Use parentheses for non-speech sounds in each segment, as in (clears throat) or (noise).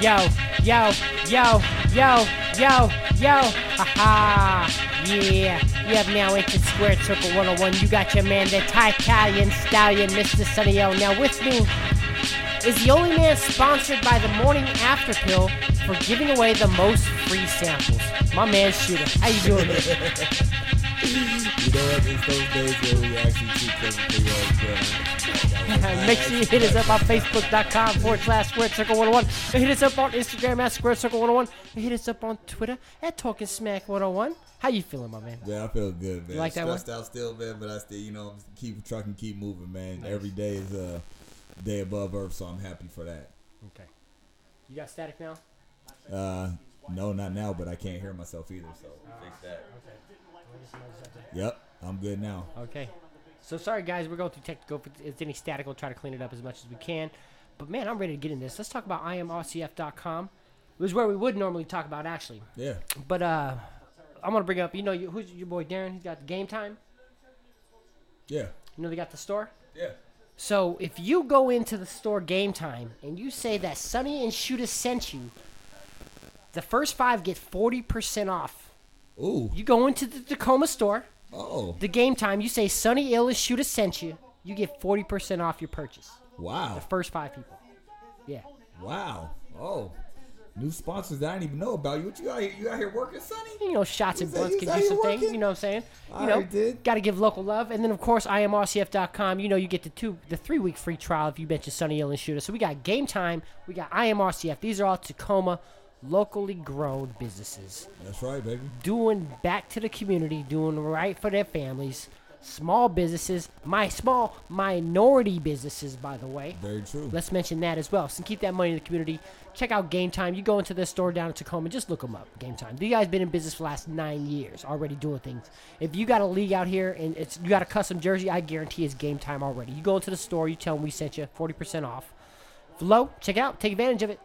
Yo, yo, yo, yo, yo, yo. Haha. Yeah. You have now entered Squared Circle 101. You got your man, the Italian Stallion, Mr. Sunny O. Now with me is the only man sponsored by the Morning After Pill for giving away the most free samples. My man Shooter. How you doing, man? (laughs) You know what? It's those days where we actually keep everything all good. (laughs) Make sure you hit us up on Facebook.com forward slash Squared Circle 101. And hit us up on Instagram at Square Circle 101. And hit us up on Twitter at Talking Smack 101. How you feeling, my man? Man, I feel good, man. You like that one? Stressed out still, man, but I still, you know, keep trucking, keep moving, man. Every day is a day above earth, so I'm happy for that. Okay. You got static now? Uh, no, not now, but I can't hear myself either, so fix that. Okay. Yep, I'm good now. Okay. So sorry, guys. We're going through technical. If it's any static, we'll try to clean it up as much as we can. But man, I'm ready to get in this. Let's talk about imrcf.com. Which is where we would normally talk about actually. Yeah. But uh, I'm gonna bring up. You know, you, who's your boy Darren? He's got the game time. Yeah. You know, they got the store. Yeah. So if you go into the store game time and you say that Sonny and Shooter sent you, the first five get 40% off. Ooh. You go into the Tacoma store, Oh. the game time, you say Sonny Ill and Shooter sent you, you get 40% off your purchase. Wow. The first five people. Yeah. Wow. Oh. New sponsors that I didn't even know about. You what you out here? You out here working, Sonny? You know, shots and blunts can do some things. You know what I'm saying? You I know, did. got to give local love. And then, of course, IMRCF.com. You know, you get the two, the three week free trial if you mention Sonny Ill and Shooter. So we got Game Time. We got IMRCF. These are all Tacoma, locally grown businesses. That's right, baby. doing back to the community, doing right for their families, small businesses, my small minority businesses, by the way. Very true. Let's mention that as well. So keep that money in the community. Check out Game Time. You go into their store down in Tacoma, just look them up. Game Time. You guys been in business for the last nine years, already doing things. If you got a league out here and it's you got a custom jersey, I guarantee it's Game Time already. You go into the store, you tell them we sent you forty percent off. Low, check it out, take advantage of it.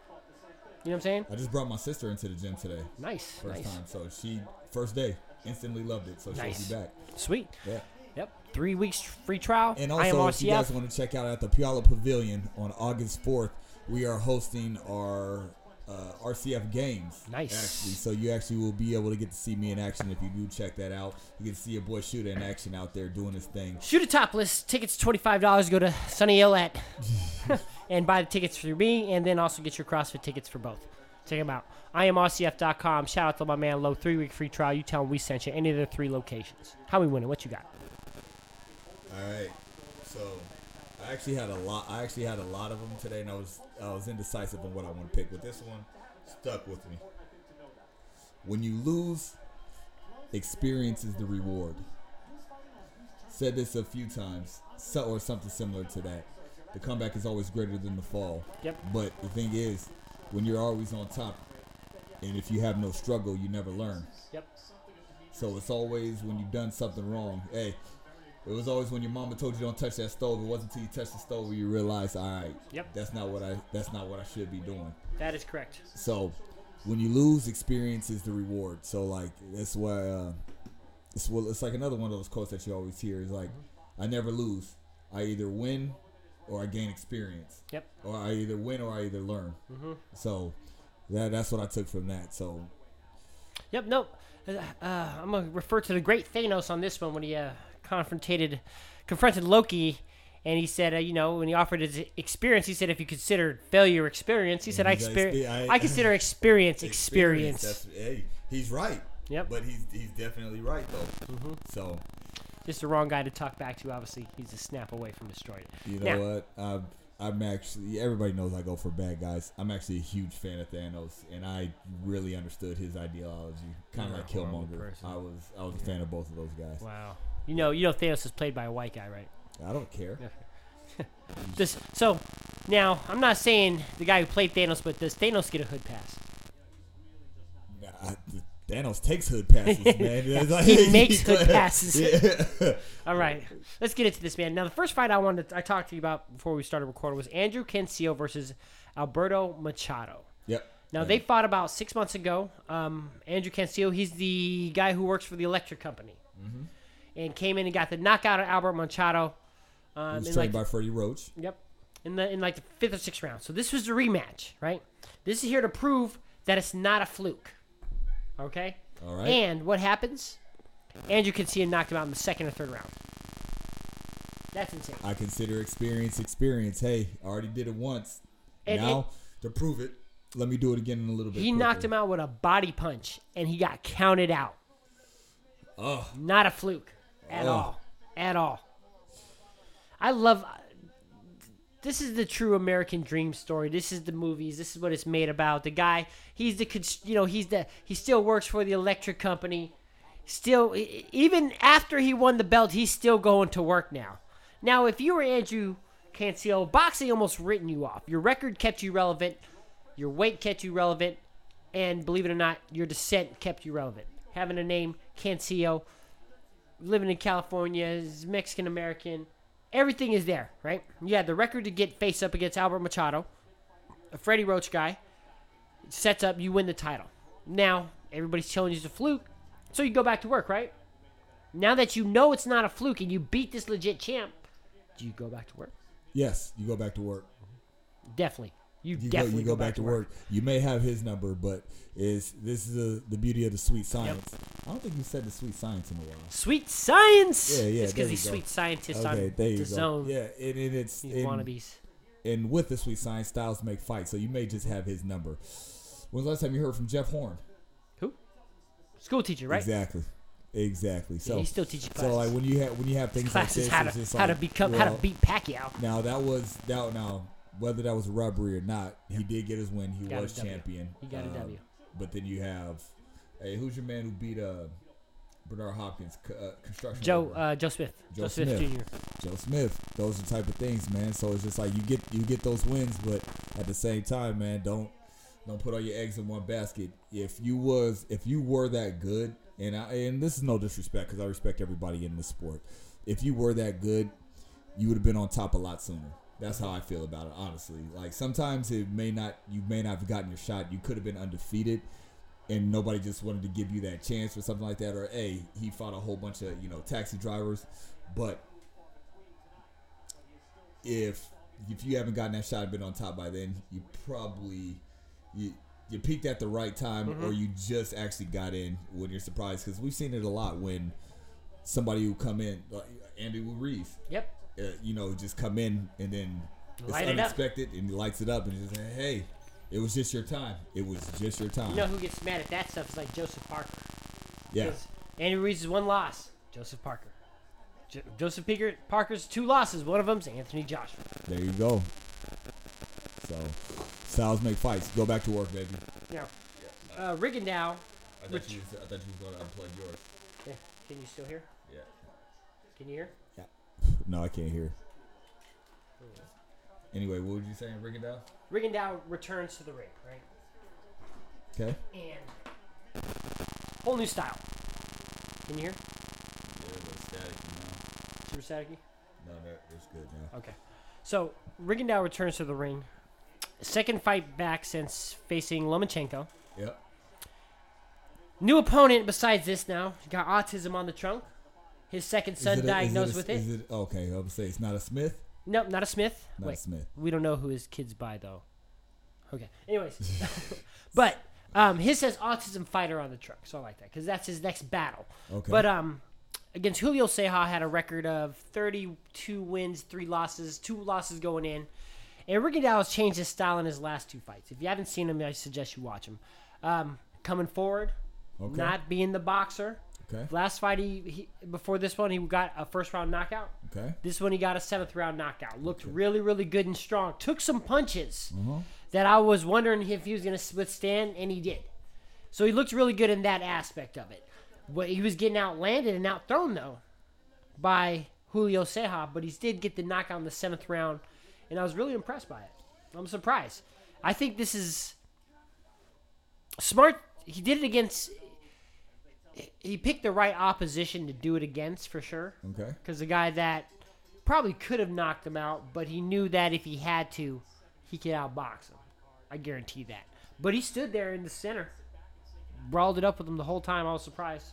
You know what I'm saying? I just brought my sister into the gym today. Nice, First nice, time. So she first day instantly loved it. So Nice. she'll be back. sweet. Yeah. Yep, three weeks free trial. And also, if you guys want to check out at the Puyallup Pavilion on August 4th, we are hosting our uh, RCF games. Nice. Actually, so you actually will be able to get to see me in action if you do check that out. You can see your boy Shooter in action out there doing his thing. Shoot a topless. Tickets twenty five dollars. Go to Sunny Hill at (laughs) (laughs) and buy the tickets through me, and then also get your CrossFit tickets for both. Check them out. IamRCF.com. Shout out to my man Low. Three week free trial. You tell him we sent you. Any of the three locations. How we winning? What you got? All right. So I actually had a lot. I actually had a lot of them today, and I was I was indecisive on what I want to pick. But this one stuck with me. When you lose, experience is the reward. Said this a few times, so, or something similar to that. The comeback is always greater than the fall. Yep. But the thing is, when you're always on top, and if you have no struggle, you never learn. Yep. So it's always when you've done something wrong. Hey, it was always when your mama told you don't touch that stove. It wasn't until you touched the stove where you realized, all right, Yep. that's not what I that's not what I should be doing. That is correct. So when you lose, experience is the reward. So like that's why uh, it's well, it's like another one of those quotes that you always hear is like, I never lose. I either win or I gain experience. Yep. Or I either win or I either learn. So that that's what I took from that. So Yep. Nope. Uh, uh, I'm gonna refer to the great Thanos on this one when he uh, confronted, confronted Loki, and he said, uh, you know, when he offered his experience, he said, if you consider failure experience, he said, I, (laughs) exper- "I- I consider (laughs) experience experience. That's, hey, he's right. Yep. But he's he's definitely right though. So Just the wrong guy to talk back to. Obviously, he's a snap away from destroying it. you know Now- what? I'm, I'm actually everybody knows I go for bad guys. I'm actually a huge fan of Thanos, and I really understood his ideology, kind of like a Killmonger. person. I was I was a fan of both of those guys. Wow. You know, you know, Thanos is played by a white guy, right? I don't care. Just (laughs) so now, I'm not saying the guy who played Thanos, but does Thanos get a hood pass? I, Thanos takes hood passes, (laughs) man. Like- (laughs) he makes hood Yeah. passes. (laughs) All right, let's get into this, man. Now, the first fight I wanted, to, I talked to you about before we started recording was Andrew Cancio versus Alberto Machado. Yep. Now they fought about six months ago. Um, Andrew Cancio, he's the guy who works for the electric company, and came in and got the knockout of Albert Machado. Um, He was in trained like- by Freddie Roach. Yep. in the in like the fifth or sixth round. So this was the rematch, right? This is here to prove that it's not a fluke. Okay. All right. And what happens? Andrew Cansilla knocked him out in the second or third round. That's insane. I consider experience experience. Hey, I already did it once. And- now to prove it, let me do it again in a little bit. He knocked him out with a body punch, and he got counted out. Oh, Not a fluke at Oh. all. At all. I love. This is the true American dream story. This is the movies. This is what it's made about. The guy, he's the, you know, he's the, he still works for the electric company. Still, even after he won the belt, he's still going to work now. Now, if you were Andrew Cancel, boxing almost written you off. Your record kept you relevant. Your weight kept you relevant. And believe it or not, your descent kept you relevant. Having a name, Cancillo, living in California, is Mexican American, everything is there, right? You had the record to get face up against Albert Machado, a Freddie Roach guy, sets up, you win the title. Now, everybody's telling you it's a fluke, so you go back to work, right? Now that you know it's not a fluke and you beat this legit champ, do you go back to work? yes, you go back to work. Definitely. You, You go, definitely you go, back, to work. You may have his number, but is this is the, the beauty of the sweet science. I don't think you said the sweet science in a while. Sweet science. Yeah, yeah, It's because he's go. sweet scientist Okay, on there you the go. zone. Yeah, and, and it's wannabes. and with the sweet science, styles make fights. So you may just have his number. When's the last time you heard from Jeff Horn? Who? School teacher, right? Exactly, exactly. So Yeah, he's still teaching classes. So like when you have when you have things like classes this, how it's to how to like, become how to well, beat Pacquiao. Now that was that now whether that was a robbery or not, he did get his win. He Got was champion. He got a Um, W. But then you have, hey, who's your man who beat uh Bernard Hopkins uh, construction? Joe uh, Joe Smith. Joe Smith, Smith. Jr. Joe Smith. Those are the type of things, man. So it's just like you get you get those wins, but at the same time, man, don't don't put all your eggs in one basket. If you was if you were that good, and I, and this is no disrespect because I respect everybody in the sport. If you were that good, you would have been on top a lot sooner. That's how I feel about it, honestly. Like sometimes it may not you may not have gotten your shot. You could have been undefeated and nobody just wanted to give you that chance or something like that. Or hey, he fought a whole bunch of you know taxi drivers, but if if you haven't gotten that shot and been on top by then, you probably you you peaked at the right time, mm-hmm. or you just actually got in when you're surprised. Because we've seen it a lot when somebody who come in, like Andy Ruiz, Yep. Uh, you know, just come in and then it's Light it up. unexpected and he lights it up and just hey, it was just your time. It was just your time. You know who gets mad at that stuff is like Joseph Parker. yeah. Andy Ruiz is one loss. Joseph Parker. Jo- Joseph Parker, Parker's two losses. One of them's Anthony Joshua. There you go. So, styles make fights. Go back to work, baby. Now, uh, Rigondeaux. I thought you, I thought you was going to unplug yours. Yeah, can you still hear? Yeah. Can you hear? No, I can't hear. Anyway, what would you say in Rigondeaux? Rigondeaux returns to the ring, right? Okay. And whole new style. Can you hear? Yeah, but static now. Super staticky. No, that, that's good now. Okay. So Rigondeaux returns to the ring. Second fight back since facing Lomachenko. Yep. New opponent besides this now. Got autism on the trunk. His second son it a- is diagnosed a- with it. It okay? I would say it's not a Smith. Nope, not a Smith. Not Wait, a Smith. we don't know who his kids by though. Okay. Anyways, (laughs) (laughs) but um, his says autism fighter on the truck, so I like that because that's his next battle. Okay. But um, against Julio Ceja had a record of 32 wins, three losses, two losses going in. And Rigondeaux Dallas changed his style in his last two fights. If you haven't seen him, I suggest you watch him. Um, coming forward, Okay. not being the boxer. Okay. Last fight, he, he before this one, he got a first round knockout. Okay. This one, he got a seventh round knockout. Looked really, really good and strong. Took some punches Uh-huh. that I was wondering if he was going to withstand, and he did. So he looked really good in that aspect of it. But he was getting outlanded and outthrown though by Julio Ceja, but he did get the knockout in the seventh round, and I was really impressed by it. I'm surprised. I think this is smart. He did it against. He picked the right opposition to do it against for sure Okay. because the guy that probably could have knocked him out, but he knew that if he had to, he could outbox him. I guarantee that. But he stood there in the center, brawled it up with him the whole time. I was surprised.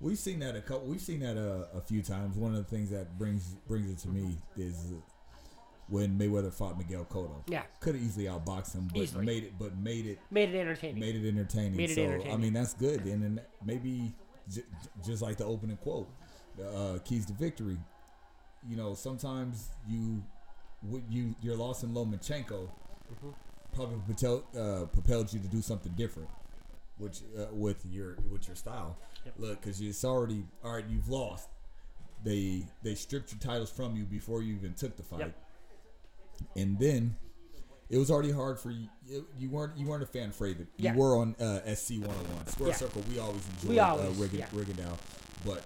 We've seen that a couple. We've seen that a, a few times. One of the things that brings brings it to me is when Mayweather fought Miguel Cotto. Yeah. could have easily outboxed him, but Easily. made it, but made it, Made it entertaining. made it entertaining. Made it so I mean, that's good. And then maybe j- just like the opening quote, uh, keys to victory. You know, sometimes you, you your loss in Lomachenko Mm-hmm. probably propelled, uh, propelled you to do something different, which uh, with your with your style. Yep. Look, because it's already all right. You've lost. They they stripped your titles from you before you even took the fight, Yep. And then it was already hard for you. You weren't you weren't a fan favorite. You Yeah. were on uh, SC one hundred one Square Yeah. Circle. We always enjoyed We uh, always, Riggin, yeah. Riggindale, but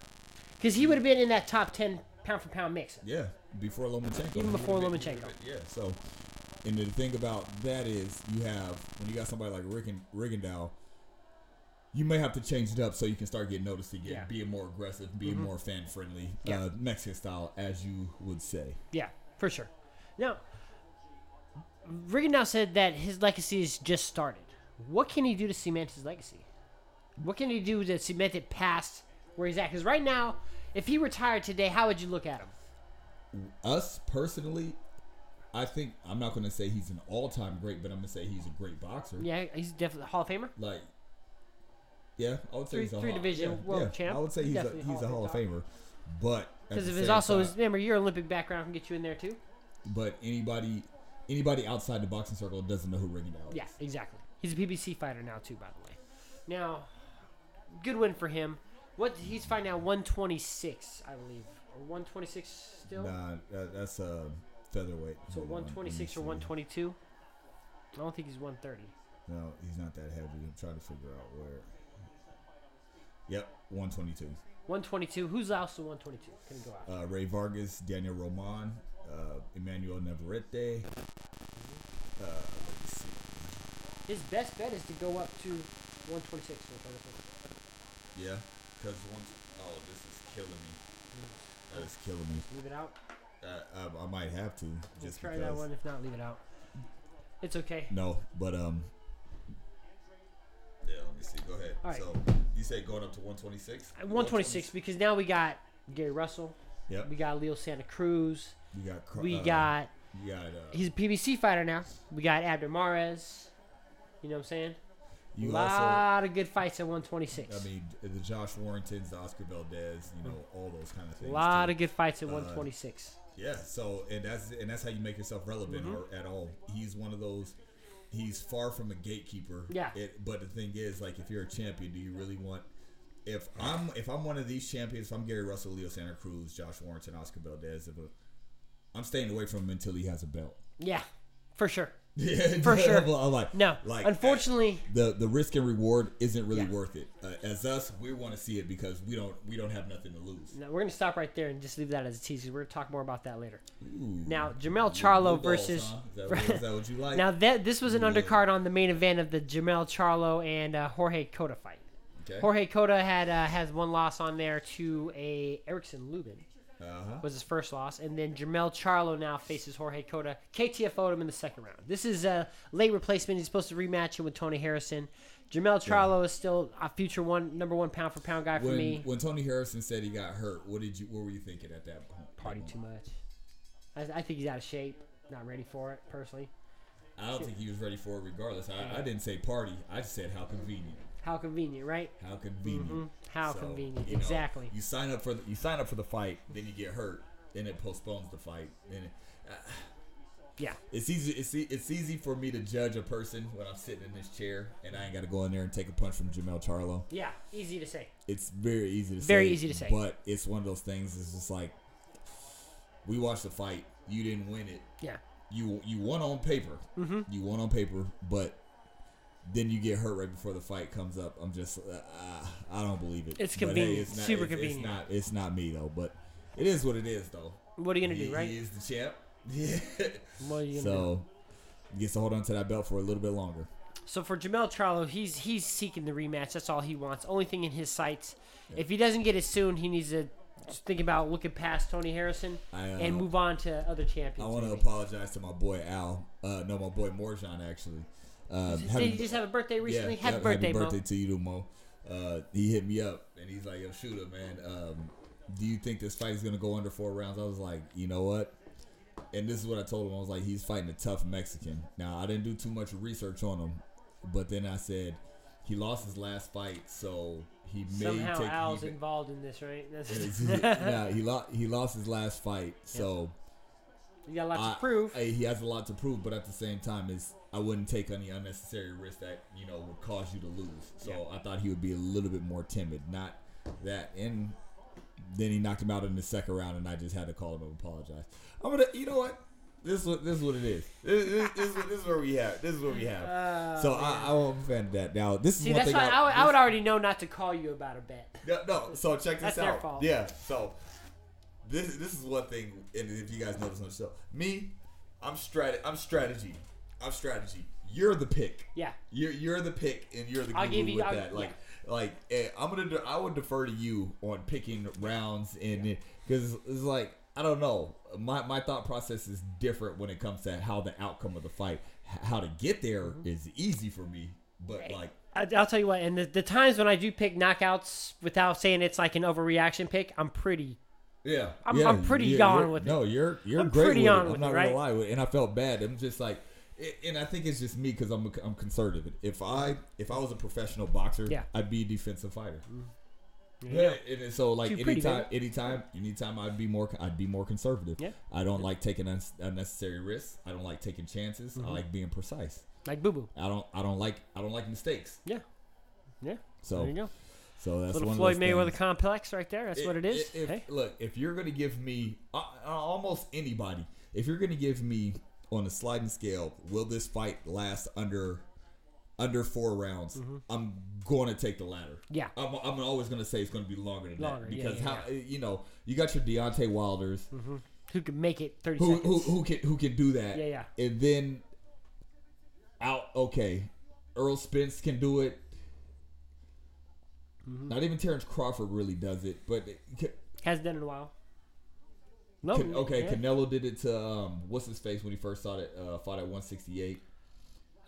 Because he would have been in that top 10 pound for pound mix. yeah, before Lomachenko. Even before been- Lomachenko. Yeah, so and the thing about that is you have when you got somebody like Riggin, Riggindale, you may have to change it up so you can start getting noticed again, Yeah. being more aggressive, being more fan friendly, Yeah. uh, Mexican style, as you would say. Yeah, for sure. Now, Rigondeaux said that his legacy has just started. What can he do to cement his legacy? What can he do to cement it past where he's at? Because right now, if he retired today, how would you look at him? Us personally, I think I'm not going to say he's an all time great, but I'm going to say he's a great boxer. Yeah, he's definitely a Hall of Famer. Like, yeah, I would say Three- he's a three Hall- division yeah, world yeah, champ. I would say He's he's a, he's a Hall Hall of Famer, but Because if it's also time- his remember your Olympic background can get you in there too. But anybody anybody outside the boxing circle doesn't know who Rigondeaux is. Yeah, exactly. He's a PBC fighter now too, by the way. Now, good win for him. What he's fighting now 126, I believe, or 126 still. Nah, that, that's a featherweight. So Hold on, 126 or 122. I don't think he's 130. No, he's not that heavy. I'm trying to figure out where. Yep, 122. 122. Who's also 122? Can he go out? Uh, Rey Vargas, Daniel Roman, uh, Emmanuel Navarrete. Uh, let me see. His best bet is to go up to 126. for the title. Yeah, because once. Oh, this is killing me. That is killing me. Leave it out. Uh, I, I might have to Just just try because. that one. If not, leave it out. It's okay. No, but um. Yeah, let me see. Go ahead. All right. So you say going up to 126? 126 because now we got Gary Russell. Yep. We got Leo Santa Cruz. You got. Cro- We uh, got. You got. Uh, He's a PBC fighter now. We got Abner Mares. You know what I'm saying? A you also. lot of good fights at 126. I mean, the Josh Warringtons, the Oscar Valdez, you know, all those kind of things. a lot too. of good fights at Uh, 126. Yeah. So and that's and that's how you make yourself relevant Mm-hmm. or at all. He's one of those. He's far from a gatekeeper. Yeah. It, but the thing is, like, if you're a champion, do you really want? If I'm if I'm one of these champions, if I'm Gary Russell, Leo Santa Cruz, Josh Warrington, Oscar Valdez, if a, I'm staying away from him until he has a belt. Yeah, for sure. (laughs) Yeah, For sure. I'm like, No, like unfortunately, the the risk and reward isn't really Yeah. worth it. Uh, as us, we want to see it because we don't we don't have nothing to lose. no, we're gonna stop right there and just leave that as a tease. We're gonna talk more about that later. Ooh. Now, Jamel Charlo balls, versus. huh? is, that, what- is that what you (laughs) like? Now that this was an Yeah. undercard on the main event of the Jamel Charlo and uh, Jorge Cota fight. okay. Jorge Cota had uh, has one loss on there to a Erickson Lubin Uh-huh. was his first loss, and then Jamel Charlo now faces Jorge Cota. KTFO'd him in the second round. This is a late replacement. He's supposed to rematch him with Tony Harrison. Jamel Charlo is still a future one number one pound for pound guy for When me. when Tony Harrison said he got hurt, what did you what were you thinking at that point? Party too much. I, I think he's out of shape. Not ready for it personally. I don't think he was ready for it regardless. I, I didn't say party. I just said how convenient. How convenient, right? How convenient. Mhm. How So, convenient. you know, exactly. you sign up for the, you sign up for the fight, then you get hurt, then it postpones the fight. Then it, uh, Yeah. it's easy. It's e- it's easy for me to judge a person when I'm sitting in this chair and I ain't got to go in there and take a punch from Jamel Charlo. Yeah. Easy to say. It's very easy to say. Very easy to say. But it's one of those things. It's just like we watched the fight. You didn't win it. Yeah. You you won on paper. Mm-hmm. You won on paper, but then you get hurt right before the fight comes up. I'm just uh, I don't believe it. It's But, hey, convenient. it's not, Super it's, convenient. It's not. It's not me though. But it is what it is though. What are you gonna he, do, right? He is the champ. Yeah. (laughs) What are you gonna do? so he gets to hold on to that belt for a little bit longer. So for Jamel Charlo, he's he's seeking the rematch. That's all he wants. Only thing in his sights. If he doesn't get it soon, he needs to just think about looking past Tony Harrison I, uh, and move on to other champions. I want to apologize to my boy Al. Uh, no, my boy Morjan actually. Uh, Did happy- you just have a birthday recently? Yeah, happy yeah, birthday, happy Mo. birthday to you, Mo. Uh, he hit me up and he's like, "Yo, shooter, man. Um, do you think this fight is gonna go under four rounds?" I was like, "You know what? and this is what I told him. I was like, he's fighting a tough Mexican. Now I didn't do too much research on him, but then I said he lost his last fight, so he may Somehow take. Al's he, involved in this, right? (laughs) That's, yeah, he lost. He lost his last fight, so you got a lot I- to prove. I- he has a lot to prove. But at the same time, is I wouldn't take any unnecessary risk that you know would cause you to lose. So I thought he would be a little bit more timid. Not that, and then he knocked him out in the second round, and I just had to call him and apologize. I'm gonna, you know what? This is what this is what it is. This, this, this, is what- this is where we have. This is what we have. Uh, so I, I'm a fan of that. Now this is See, one that's thing. why I, would, I would already know not to call you about a bet. No, no. So check this That's their out. fault. Yeah. So this this is one thing, and if you guys notice on the show, me, I'm strat. I'm strategy. I'm strategy. You're the pick. Yeah. You're you're the pick, and you're the I'll guru you- with I'll- that. Like like eh, I'm gonna. De- I would defer to you on picking rounds, and because it's like I don't know. My my thought process is different when it comes to how the outcome of the fight. How to get there Mm-hmm. is easy for me, but like I, I'll tell you what, and the, the times when I do pick knockouts without saying it's like an overreaction pick, I'm pretty. Yeah, I'm- yeah, I'm pretty you're- on you're- with it. No, you're you're I'm great pretty with on it. with I'm not it, gonna right? lie with it. And I felt bad. I'm just like, and I think it's just me because I'm I'm conservative. If I if I was a professional boxer, Yeah. I'd be a defensive fighter. you Yeah, go. and and so like Too pretty, anytime, baby. anytime, anytime, I'd be more, I'd be more conservative. Yeah. I don't like taking un- unnecessary risks. I don't like taking chances. Mm-hmm. I like being precise. Like boo boo. I don't, I don't like, I don't like mistakes. Yeah. Yeah. So, there you go. so that's Little one Floyd Mayweather things. complex right there. That's what it is. If, hey. Look, if you're gonna give me uh, uh, almost anybody, if you're gonna give me on a sliding scale, will this fight last under under four rounds? I'm going to take the latter. Mm-hmm. Yeah. I'm, I'm always going to say it's going to be longer than Longer, that because yeah, how yeah. you know you got your Deontay Wilders Who can make it 30 who, seconds? who who can who can do that. Yeah, yeah. And then out okay, Errol Spence can do it. Mm-hmm. Not even Terrence Crawford really does it, but it, Hasn't done it in a while. No. Can, okay, yeah. Canelo did it to um, what's his face when he first started uh, fought at 168,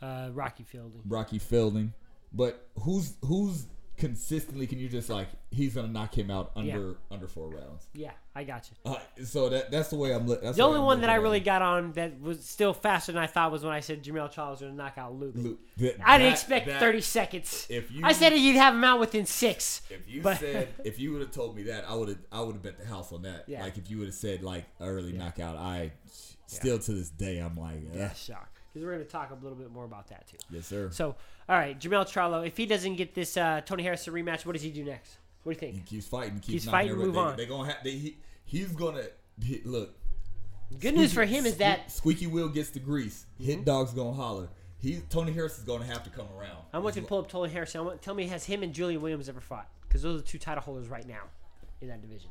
Uh, Rocky Fielding. Rocky Fielding. But who's who's consistently can you just like he's gonna knock him out under Yeah. under four rounds? Yeah, I got you. Uh, so that that's the way I'm. Li- that's The the only one that I really got on that was still faster than I thought was when I said Jamel Charles was to knock out Luke. Luke, that- I didn't that- expect that- 30 seconds. If you, I said you'd have him out within six. If you but- said (laughs) if you would have told me that, I would have I would have bet the house on that. Yeah. Like if you would have said like early knockout, I still to this day I'm like, eh, Yeah, shock. Because we're going to talk a little bit more about that too. yes sir. So, all right, Jamel Charlo, if he doesn't get this uh, Tony Harrison rematch, what does he do next? What do you think? He keeps fighting. Keeps, Keeps fighting, move they, on. They're gonna have. They, he, he's gonna he, look. Good news for him is that squeaky wheel gets the grease. Hit dog's gonna holler. He Tony Harris is gonna have to come around. I want you to pull up Tony Harrison. I want tell me has him and Julian Williams ever fought? Because those are the two title holders right now in that division.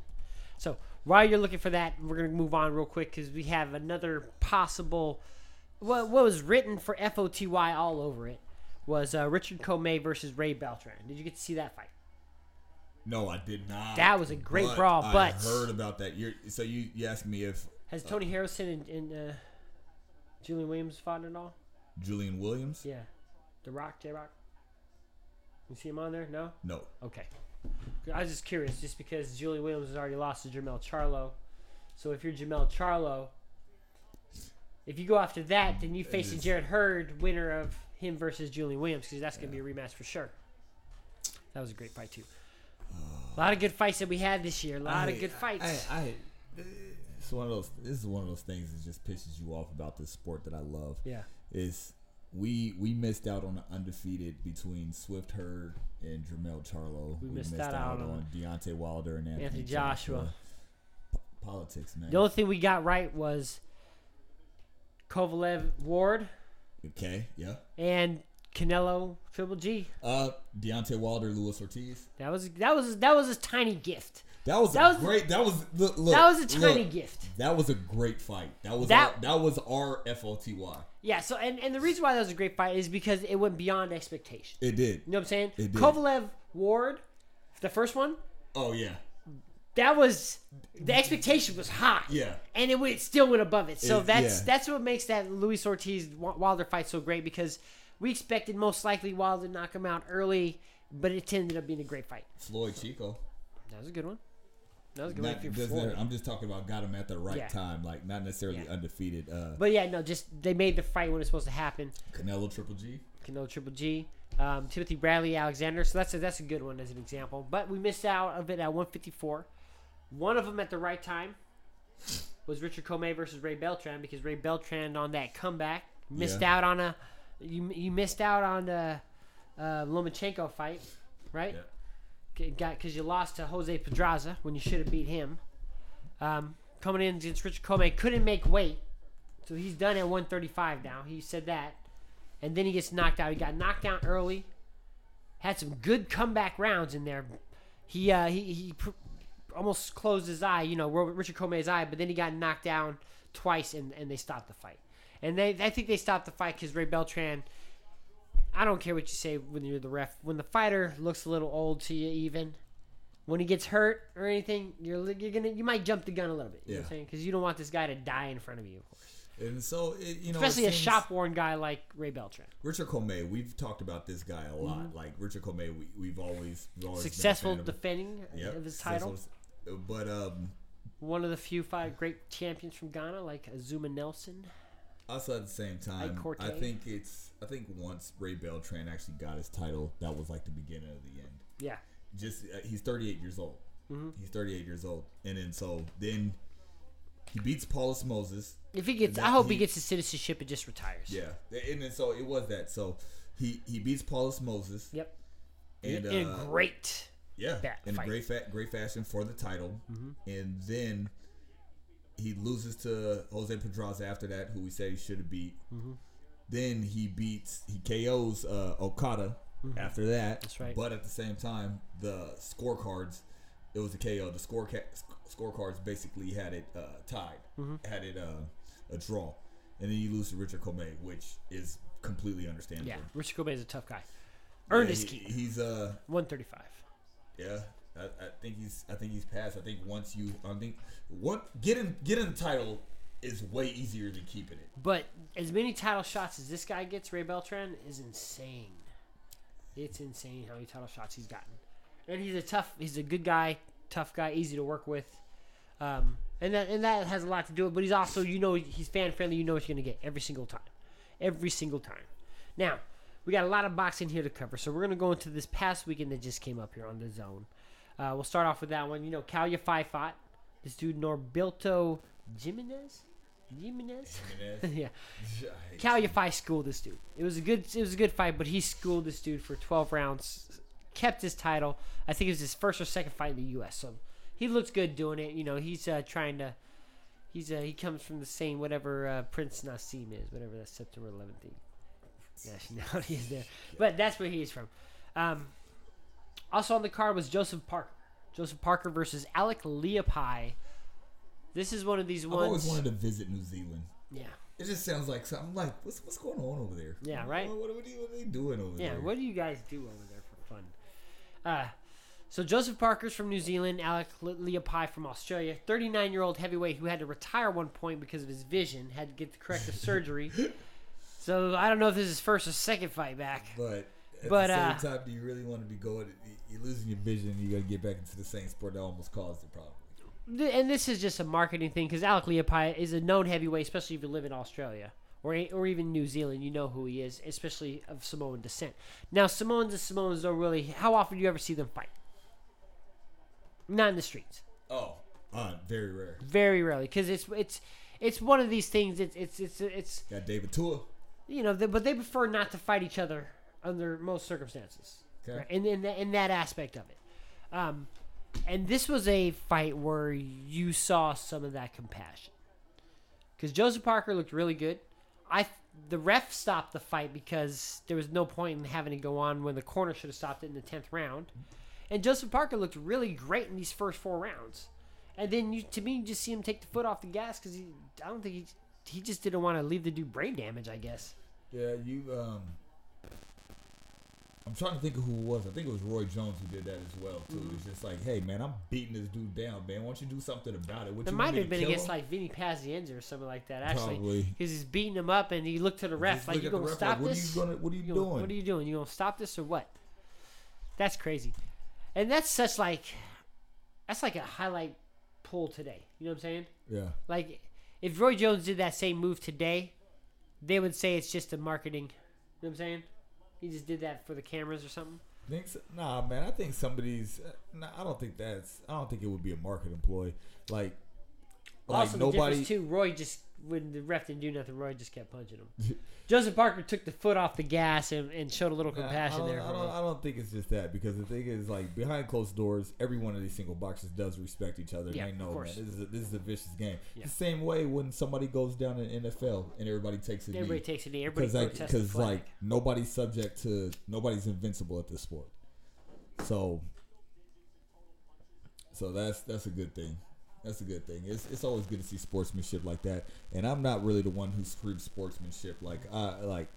So while you're looking for that, we're gonna move on real quick because we have another possible. What, what was written for FOTY all over it was uh, Richard Commey versus Ray Beltran. Did you get to see that fight? No, I did not. That was a great brawl, but I but- heard about that. You're so you you asked me if Has Tony Harrison and, and uh, Julian Williams fought at all? Julian Williams. Yeah, The Rock, J Rock. You see him on there? No. No. Okay. I was just curious, just because Julie Williams has already lost to Jamel Charlo. So if you're Jamel Charlo, if you go after that, then you facing Jarrett Hurd, winner of him versus Julian Williams, because that's going to be a rematch for sure. That was a great fight too. A lot of good fights that we had this year. A lot of good fights. I, I, it's one of those. This is one of those things that just pisses you off about this sport that I love. yeah. Is we we missed out on the undefeated between Swift Hurd and Jamel Charlo. We missed that out on Deontay Wilder and Anthony, Anthony Joshua. Joshua. P- politics, man. The only thing we got right was Kovalev Ward okay, yeah. and Canelo Triple G. Uh, Deontay Wilder, Luis Ortiz. That was that was that was a tiny gift. That was That a was- great. That was look, look, That was a tiny look, gift. That was a great fight. That was That- our, that was our FOTY. Yeah, so and, and the reason why that was a great fight is because it went beyond expectation. It did. You know what I'm saying? It did. Kovalev Ward, the first one, Oh yeah, that was the expectation was high. yeah. And it, it still went above it. So It- that's yeah. that's what makes that Luis Ortiz Wilder fight so great because we expected most likely Wilder to knock him out early, but it ended up being a great fight. Floyd Chico. That was a good one. That was a good Not- win for doesn't- Floyd. I'm just talking about got him at the right Yeah. time, like not necessarily Yeah. undefeated. Uh, But yeah, no, just they made the fight when it's supposed to happen. Canelo Triple G. Canelo Triple G, um, Timothy Bradley, Alexander. So that's a, that's a good one as an example. But we missed out of it at 154. One of them at the right time was Richard Commey versus Ray Beltran because Ray Beltran on that comeback missed Yeah. out on a you you missed out on the uh, Lomachenko fight, right? Yeah. Got because you lost to Jose Pedraza when you should have beat him. Um, coming in against Richard Commey couldn't make weight, so he's done at 135 now. He said that, and then he gets knocked out. He got knocked out early. Had some good comeback rounds in there. He uh, he he almost closed his eye, you know, Richard Commey's eye, but then he got knocked down twice, and, and they stopped the fight. And they I think they stopped the fight because Ray Beltran. I don't care what you say when you're the ref. When the fighter looks a little old to you, even when he gets hurt or anything, you're you're gonna you might jump the gun a little bit. You know what I'm Yeah. Because you don't want this guy to die in front of you, of course. And so, it, you know, Especially a shop worn guy like Ray Beltran. Richard Commey, we've talked about this guy a lot. Like Richard Commey, we, we've always, always Mm-hmm. Successful fan of defending Yep, of his title. But um, One of the few five great champions from Ghana, like Azuma Nelson. also at the same time, I think it's, I think once Ray Beltran actually got his title, that was like the beginning of the end. Yeah. Just uh, he's 38 years old. Mm-hmm. He's 38 years old, and then so then he beats Paulus Moses. If he gets, I hope he, he- gets his citizenship and just retires. Yeah, and then so it was that. So he he beats Paulus Moses. Yep. And in uh, a great. Yeah, Bat in fight. Mm-hmm. a great fa- great fashion for the title, and then he loses to Jose Pedraza after that, who we said he should have beat. Mm-hmm. Then he beats he KOs uh, Okada after that. Mm-hmm. That's right. But at the same time, the scorecards, it was a KO. The score ca- scorecards basically had it uh, tied, Mm-hmm. had it uh, a draw, and then you lose to Richard Commey, which is completely understandable. Yeah. Richard Commey is a tough guy. Earned Yeah, he- key. He's uh 135. Yeah, I, I think he's. I think he's passed. I think once you, I think, what getting getting the title is way easier than keeping it. But as many title shots as this guy gets, Ray Beltran, is insane. It's insane how many title shots he's gotten. And he's a tough, he's a good guy, tough guy, easy to work with. Um, and that and that has a lot to do with. But he's also, you know, he's fan friendly. You know what you're gonna get every single time, every single time. Now we got a lot of boxing here to cover, so we're gonna go into this past weekend that just came up here on the zone. Uh, we'll start off with that one. You know, Kal Yafai fought this dude Norberto Jimenez. Jimenez. (laughs) yeah. Kal Yafai schooled this dude. It was a good it was a good fight, but he schooled this dude for 12 rounds, kept his title. I think it was his first or second fight in the U.S. So he looks good doing it. You know, he's uh, trying to. He's uh, he comes from the same whatever uh, Prince Naseem is, whatever that September 11th nationality is there. But that's where he's from. Um, also on the card was Joseph Parker. Joseph Parker versus Alec Leapai. This is one of these ones. I've always wanted to visit New Zealand. yeah. It just sounds like something I'm like what's what's going on over there? Yeah, right? What, what, what, are, what are they doing over Yeah, there? Yeah, what do you guys do over there for fun? Uh, so Joseph Parker's from New Zealand, Alec Le- Leapai from Australia, 39 year old heavyweight who had to retire one point because of his vision, had to get the corrective surgery. (laughs) So I don't know if this is his first or second fight back. But at But, the same uh, time, do you really want to be going? You're losing your vision. You got to get back into the same sport that almost caused the problem. And this is just a marketing thing because Alec Leapai is a known heavyweight, especially if you live in Australia or or even New Zealand. You know who he is, especially of Samoan descent. Now Samoans and Samoans don't really. How often do you ever see them fight? Not in the streets. Oh, uh, very rare. Very rarely, because it's it's it's one of these things. It's it's it's it's Got David Tua. You know, they, but they prefer not to fight each other under most circumstances. Okay. Right? In in, that- in that aspect of it, um, and this was a fight where you saw some of that compassion, because Joseph Parker looked really good. I the ref stopped the fight because there was no point in having it go on when the corner should have stopped it in the tenth round, and Joseph Parker looked really great in these first four rounds, and then you to me you just see him take the foot off the gas because he I don't think he he just didn't want to leave the dude brain damage I guess. Yeah, you. Um, I'm trying to think of who it was. I think it was Roy Jones who did that as well too. Mm-hmm. It's just like, hey man, I'm beating this dude down, man. Why don't you do something about it? What It might have been against him? like Vinny Pazienza or something like that. Actually, because he's beating him up, and he looked to the ref like, "You gonna ref stop like, what this? Are you gonna, what are you, You gonna- doing? What are you doing? You gonna stop this or what?" That's crazy, and that's such like, that's like a highlight pull today. You know what I'm saying? Yeah. Like, if Roy Jones did that same move today, they would say it's just a marketing. You know what I'm saying? He just did that for the cameras or something. Think so? Nah, man. I think somebody's. Uh, nah, I don't think that's. I don't think it would be a market employee. Like, like also, nobody. too, Roy just when the ref didn't do nothing, Roy just kept punching him. Joseph Parker took the foot off the gas and, and showed a little compassion I there. I don't. I don't think it's just that because the thing is like behind closed doors, every one of these single boxers does respect each other. Yeah, they of know, man, course. this is a, this is a vicious game. Yeah. The same way when somebody goes down in NFL and everybody takes a Everybody knee. takes a knee. Everybody because like, like nobody's subject to nobody's invincible at this sport. So so that's that's a good thing. That's a good thing. It's it's always good to see sportsmanship like that. And I'm not really the one who screams sportsmanship. Like I like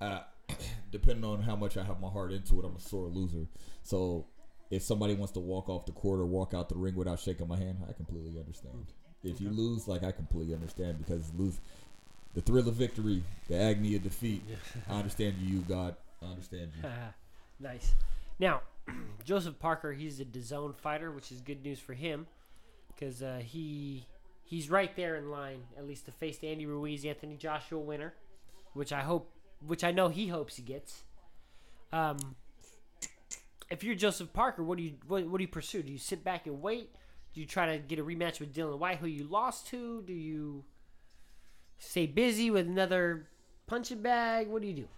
uh, (clears throat) depending on how much I have my heart into it, I'm a sore loser. So if somebody wants to walk off the court or walk out the ring without shaking my hand, I completely understand. If you lose, like I completely understand because lose the thrill of victory, the agony of defeat. I understand you, God. I understand you. (laughs) nice. Now, (clears throat) Joseph Parker, he's a DAZN fighter, which is good news for him because uh, he he's right there in line, at least to face Andy Ruiz, Anthony Joshua winner, which I hope, which I know he hopes he gets. Um, if you're Joseph Parker, what do you what, what do you pursue? Do you sit back and wait? Do you try to get a rematch with Dillian Whyte, who you lost to? Do you stay busy with another punching bag? What do you do?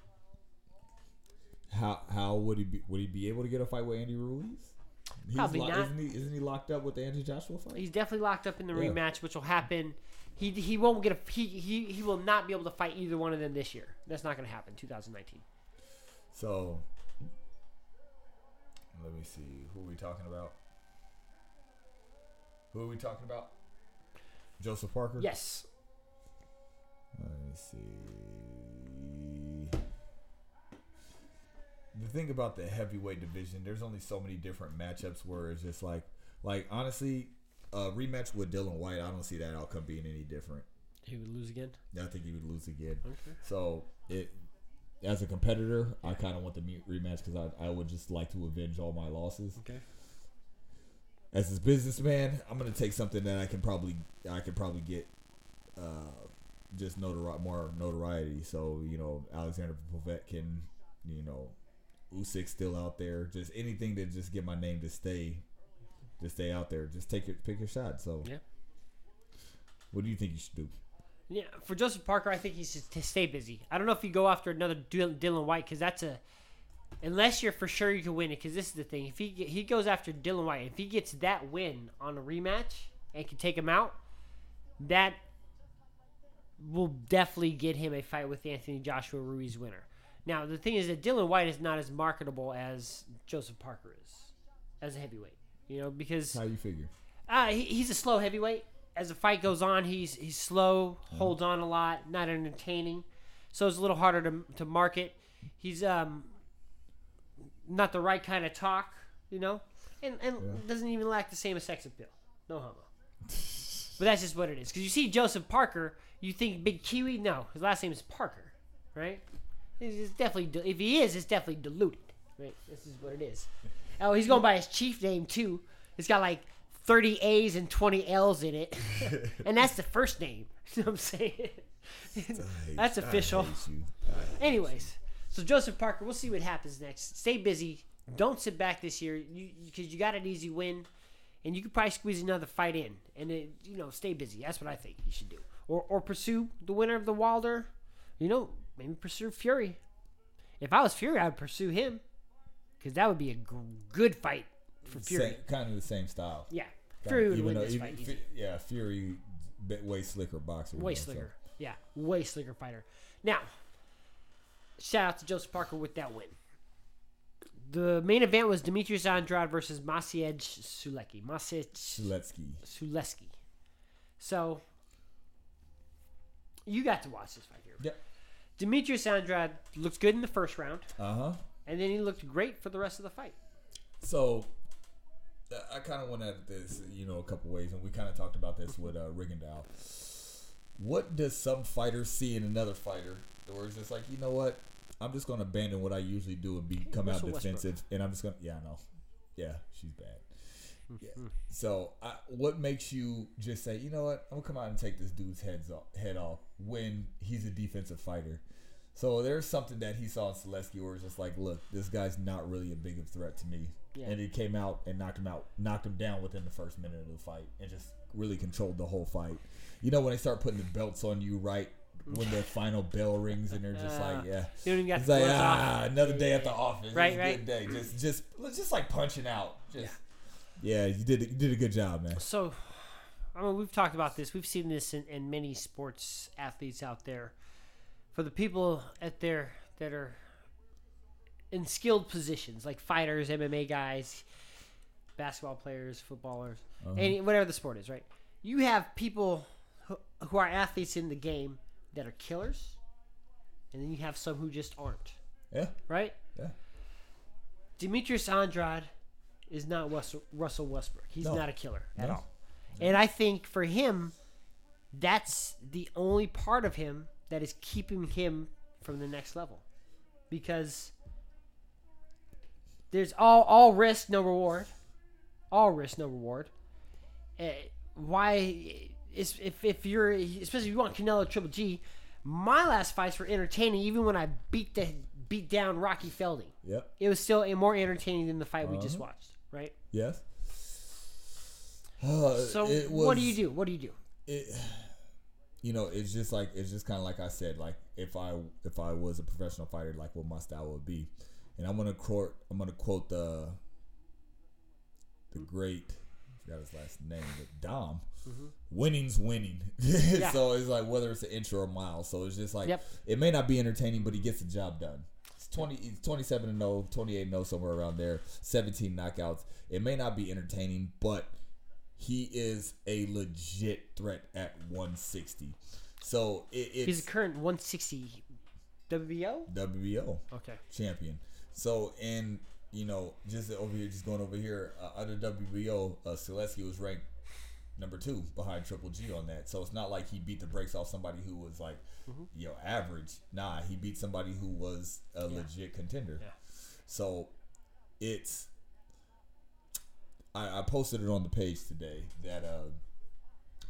How how would he be? Would he be able to get a fight with Andy Ruiz? He's Probably lo- not. Isn't he? Isn't he locked up with the Andrew Joshua fight? He's definitely locked up in the Yeah. rematch, which will happen. He he won't get a he, he he will not be able to fight either one of them this year. That's not going to happen. 2019. So let me see. Who are we talking about? Who are we talking about? Joseph Parker. Yes. Let me see. The thing about the heavyweight division, there's only so many different matchups where it's just like, like honestly, a rematch with Dillian Whyte, I don't see that outcome being any different. He would lose again. I think he would lose again. Okay. So it, as a competitor, I kind of want the rematch because I, I would just like to avenge all my losses. Okay. As a businessman, I'm gonna take something that I can probably I can probably get uh, just notori- more notoriety. So you know, Alexander Povetkin, you know, Usyk still out there. Just anything to just get my name to stay, to stay out there. Just take your pick your shot. So Yeah. what do you think you should do? Yeah, for Joseph Parker, I think he should stay busy. I don't know if you go after another Dillian Dillian Whyte because that's a unless you're for sure you can win it. Because this is the thing: if he he goes after Dillian Whyte, if he gets that win on a rematch and can take him out, that will definitely get him a fight with Anthony Joshua Ruiz winner. Now the thing is that Dillian Whyte is not as marketable as Joseph Parker is as a heavyweight. You know because How you figure? uh, he, he's a slow heavyweight. As the fight goes on, he's he's slow, holds on a lot, not entertaining, so it's a little harder to to market. He's um not the right kind of talk, you know, and and Yeah. doesn't even lack the same sex appeal. No homo. but that's just what it is. Because you see Joseph Parker, you think Big Kiwi. No, his last name is Parker, right? It's it's definitely if he is, it's definitely diluted, right? This is what it is. Oh, he's going by his chief name too. It's got like 30 A's and 20 L's in it, (laughs) and that's the first name. (laughs) You know what I'm saying? That's official. Anyways, so Joseph Parker, we'll see what happens next. Stay busy. Don't sit back this year, you because you got an easy win, and you could probably squeeze another fight in, and it, you know stay busy. That's what I think you should do, or or pursue the winner of the Wilder. You know, maybe pursue Fury. If I was Fury, I'd pursue him, because that would be a g- good fight for Fury. Same, kind of the same style. Yeah, Fury would win though- this even- fight. Easy. yeah, Fury, bit way slicker boxer. Way know, so- slicker. Yeah, way slicker fighter. Now, shout out to Joseph Parker with that win. The main event was Demetrius Andrade versus Maciej Sulecki. Maciej Sulecki. Suleski. So, you got to watch this fight here. Yep. Demetrius Andrade looked good in the first round, Uh huh. and then he looked great for the rest of the fight. So uh, I kind of went at this, you know, a couple ways, and we kind of talked about this with uh, Rigondeaux. What does some fighter see in another fighter, where it's just like, you know what, I'm just going to abandon what I usually do and be come out Russell Westbrook. defensive, and I'm just going, to, yeah, I know, yeah, she's bad, Yeah. So, I, what makes you just say, you know what, I'm gonna come out and take this dude's heads off, head off when he's a defensive fighter? So there's something that he saw in Sulecki where it's just like, look, this guy's not really a big of threat to me. Yeah. And he came out and knocked him out, knocked him down within the first minute of the fight, and just really controlled the whole fight. You know when they start putting the belts on you right when the final bell rings and they're just Uh, like, (laughs) yeah. You don't even It's like off. ah, another day at the office. Right, It was a right. Good day. Just, just, just like punching out. Just, yeah. you did, you did a good job, man. So, I mean, we've talked about this. We've seen this in, in many sports athletes out there. For the people at there that are in skilled positions, like fighters, MMA guys, basketball players, footballers, Uh-huh. any whatever the sport is, right? You have people who, who are athletes in the game that are killers, and then you have some who just aren't, Yeah, right? yeah. Demetrius Andrade is not Russell, Russell Westbrook. He's No. not a killer at No. all. And I think for him, that's the only part of him that is keeping him from the next level. Because there's all all risk, no reward. All risk, no reward. Uh, why is if if you're especially if you want Canelo Triple G, my last fights were entertaining even when I beat the beat down Rocky Fielding Yep. it was still a more entertaining than the fight we just Uh-huh. watched, right? Yes. Uh, (sighs) So it what do you do? What do you do? It, you know, it's just like it's just kind of like I said. Like if I if I was a professional fighter, like what my style would be, and I'm gonna quote I'm gonna quote the the great I forgot his last name, but Dom. Mm-hmm. Winning's winning. (laughs) so it's like whether it's an inch or a mile. So it's just like Yep. it may not be entertaining, but he gets the job done. It's 20, he's 27 and 0, 28 and 0, somewhere around there, 17 knockouts. It may not be entertaining, but he is a legit threat at 160. So it, it's He's a current 160 WBO. WBO Okay. champion. So and you know, just over here, just going over here, uh, under WBO, uh, Sulecki was ranked number two behind Triple G on that. So it's not like he beat the brakes off somebody who was like, you know, average. Nah, he beat somebody who was a legit contender. Yeah. So it's. I, I posted it on the page today that uh,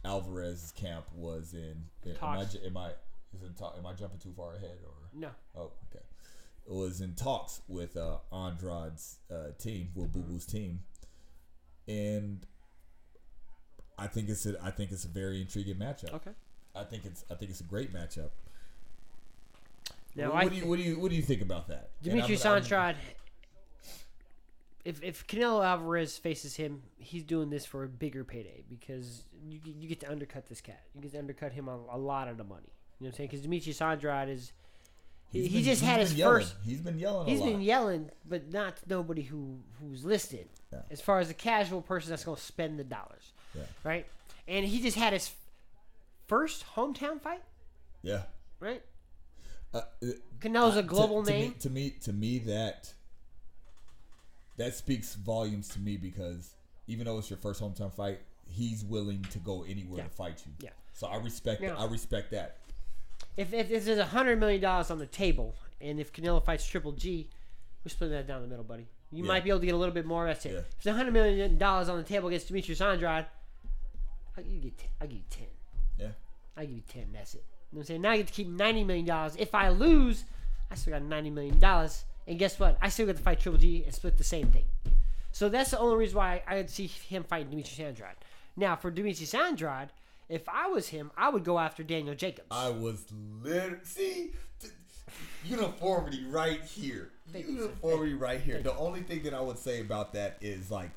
Alvarez's camp was in. Am I, am I is talk, am I jumping too far ahead or? No. Oh, okay. It was in talks with uh, Andrade's uh, team, with Boo Boo's team, and I think it's a I think it's a very intriguing matchup. Okay. I think it's I think it's a great matchup. Now what, do you what do you what do you think about that? Dimitri Demetrius I'm- I'm- Andrade. If if Canelo Alvarez faces him, he's doing this for a bigger payday because you get- you get to undercut this cat. You get to undercut him on a lot of the money. You know what I'm saying? Because Demetrius Andrade is he, he's he been- just had his yelling. first He's been yelling. He's a lot. been yelling, but not to nobody who who's listed. Yeah. As far as a casual person that's going to spend the dollars, Yeah. right? And he just had his first hometown fight, Yeah. right? Uh, uh, Canelo's uh, a global to, to name. Me, to me, to me, that that speaks volumes to me because even though it's your first hometown fight, he's willing to go anywhere Yeah. to fight you. Yeah. So I respect. Yeah. I respect that. If, if, if there's a hundred million dollars on the table, and if Canelo fights Triple G, we're splitting that down the middle, buddy. You Yeah. might be able to get a little bit more. That's it. Yeah. If there's a hundred million dollars on the table against Demetrius Andrade, I'll give you ten. I'll give you ten. Yeah. I give you ten. That's it. You know what I'm saying? Now I get to keep ninety million dollars. If I lose, I still got ninety million dollars. And guess what? I still get to fight Triple G and split the same thing. So that's the only reason why I would see him fighting Demetrius Andrade. Now for Demetrius Andrade, if I was him, I would go after Daniel Jacobs. I was literally see th- uniformity right here. Thank you, uniformity right here. The only thing that I would say about that is like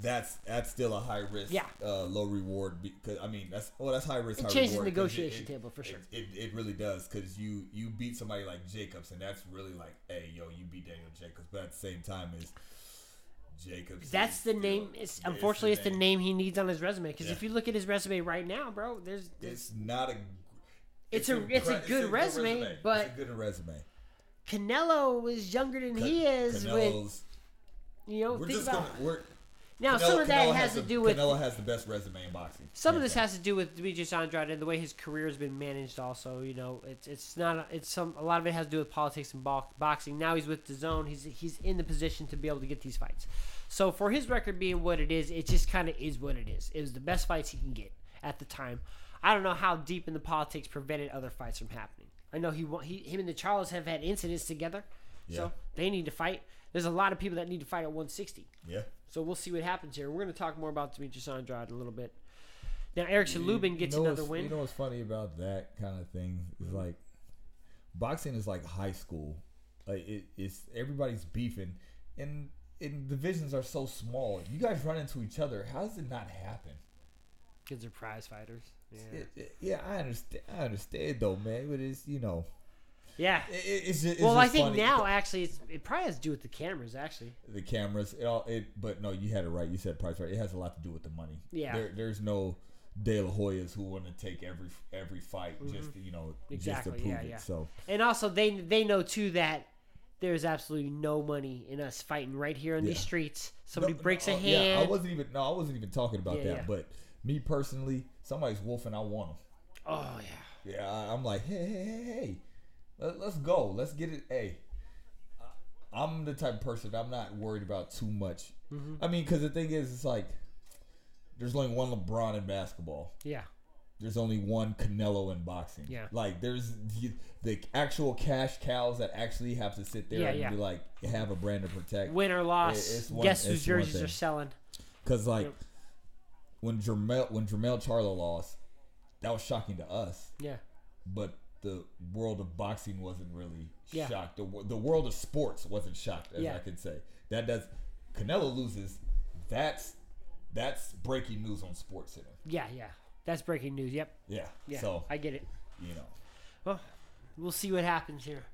that's that's still a high risk, Yeah. uh, low reward. Because I mean, that's well, that's high risk. It high changes the reward 'cause negotiation it- table for sure. It, it, really does because you you beat somebody like Jacobs, and that's really like, hey, yo, you beat Daniel Jacobs, but at the same time, is Jacobs. That's the name. It's, unfortunately, it's the name he needs on his resume. Because Yeah. if you look at his resume right now, bro, there's, there's It's not a. It's a- it's a good resume, but- it's a good resume. Canelo is younger than he is. With you know, We're think just about gonna Now, some of that has to the, do with Canelo has the best resume in boxing. some of this has to do with Demetrius Andrade and the way his career has been managed. Also, you know, it's it's not it's some a lot of it has to do with politics and bo- boxing. Now he's with DAZN. He's he's in the position to be able to get these fights. So for his record being what it is, it just kind of is what it is. It was the best fights he can get at the time. I don't know how deep in the politics prevented other fights from happening. I know he he him and the Charles have had incidents together, Yeah. so they need to fight. There's a lot of people that need to fight at 160. Yeah. So we'll see what happens here. We're going to talk more about Demetrius Andrade a little bit. Now, Erickson Lubin gets you know another win. You know what's funny about that kind of thing is mm-hmm. like boxing is like high school. Like it, it's everybody's beefing, and and divisions are so small. You guys run into each other. How does it not happen? Kids are prize fighters. Yeah. It, it- yeah, I understand. I understand though, man. But it's you know, yeah. it, it- it's it's well, I think funny. now actually it's, it probably has to do with the cameras. Actually, the cameras. It all it, but no, you had it right. You said price right. It has a lot to do with the money. Yeah. There, there's no De La Hoyas who want to take every every fight just to, you know Mm-hmm. Exactly, just to prove yeah, it. yeah. So and also they they know too that there's absolutely no money in us fighting right here on these streets. Somebody No, breaks no, a uh, Yeah, I wasn't even. No, I wasn't even talking about Yeah, that. yeah. But me personally, somebody's wolfing. I want them. oh yeah. Yeah, I'm like, hey, hey, hey, hey, Let, let's go. Let's get it. Hey, I'm the type of person. I'm not worried about too much. Mm-hmm. I mean, because the thing is, it's like there's only one LeBron in basketball. Yeah. There's only one Canelo in boxing. Yeah. Like there's the, the actual cash cows that actually have to sit there Yeah, and yeah. be like have a brand to protect. Win or loss. it's one- guess whose jerseys are selling? Because like Yep. when Jermell when Jermell Charlo lost, that was shocking to us. Yeah. But the world of boxing wasn't really Yeah. shocked. The, the world of sports wasn't shocked, as Yeah. I could say. That does Canelo loses. That's that's breaking news on Sports Center. Yeah. Yeah. That's breaking news. Yep. Yeah. Yeah. So I get it. you know. Well, we'll see what happens here.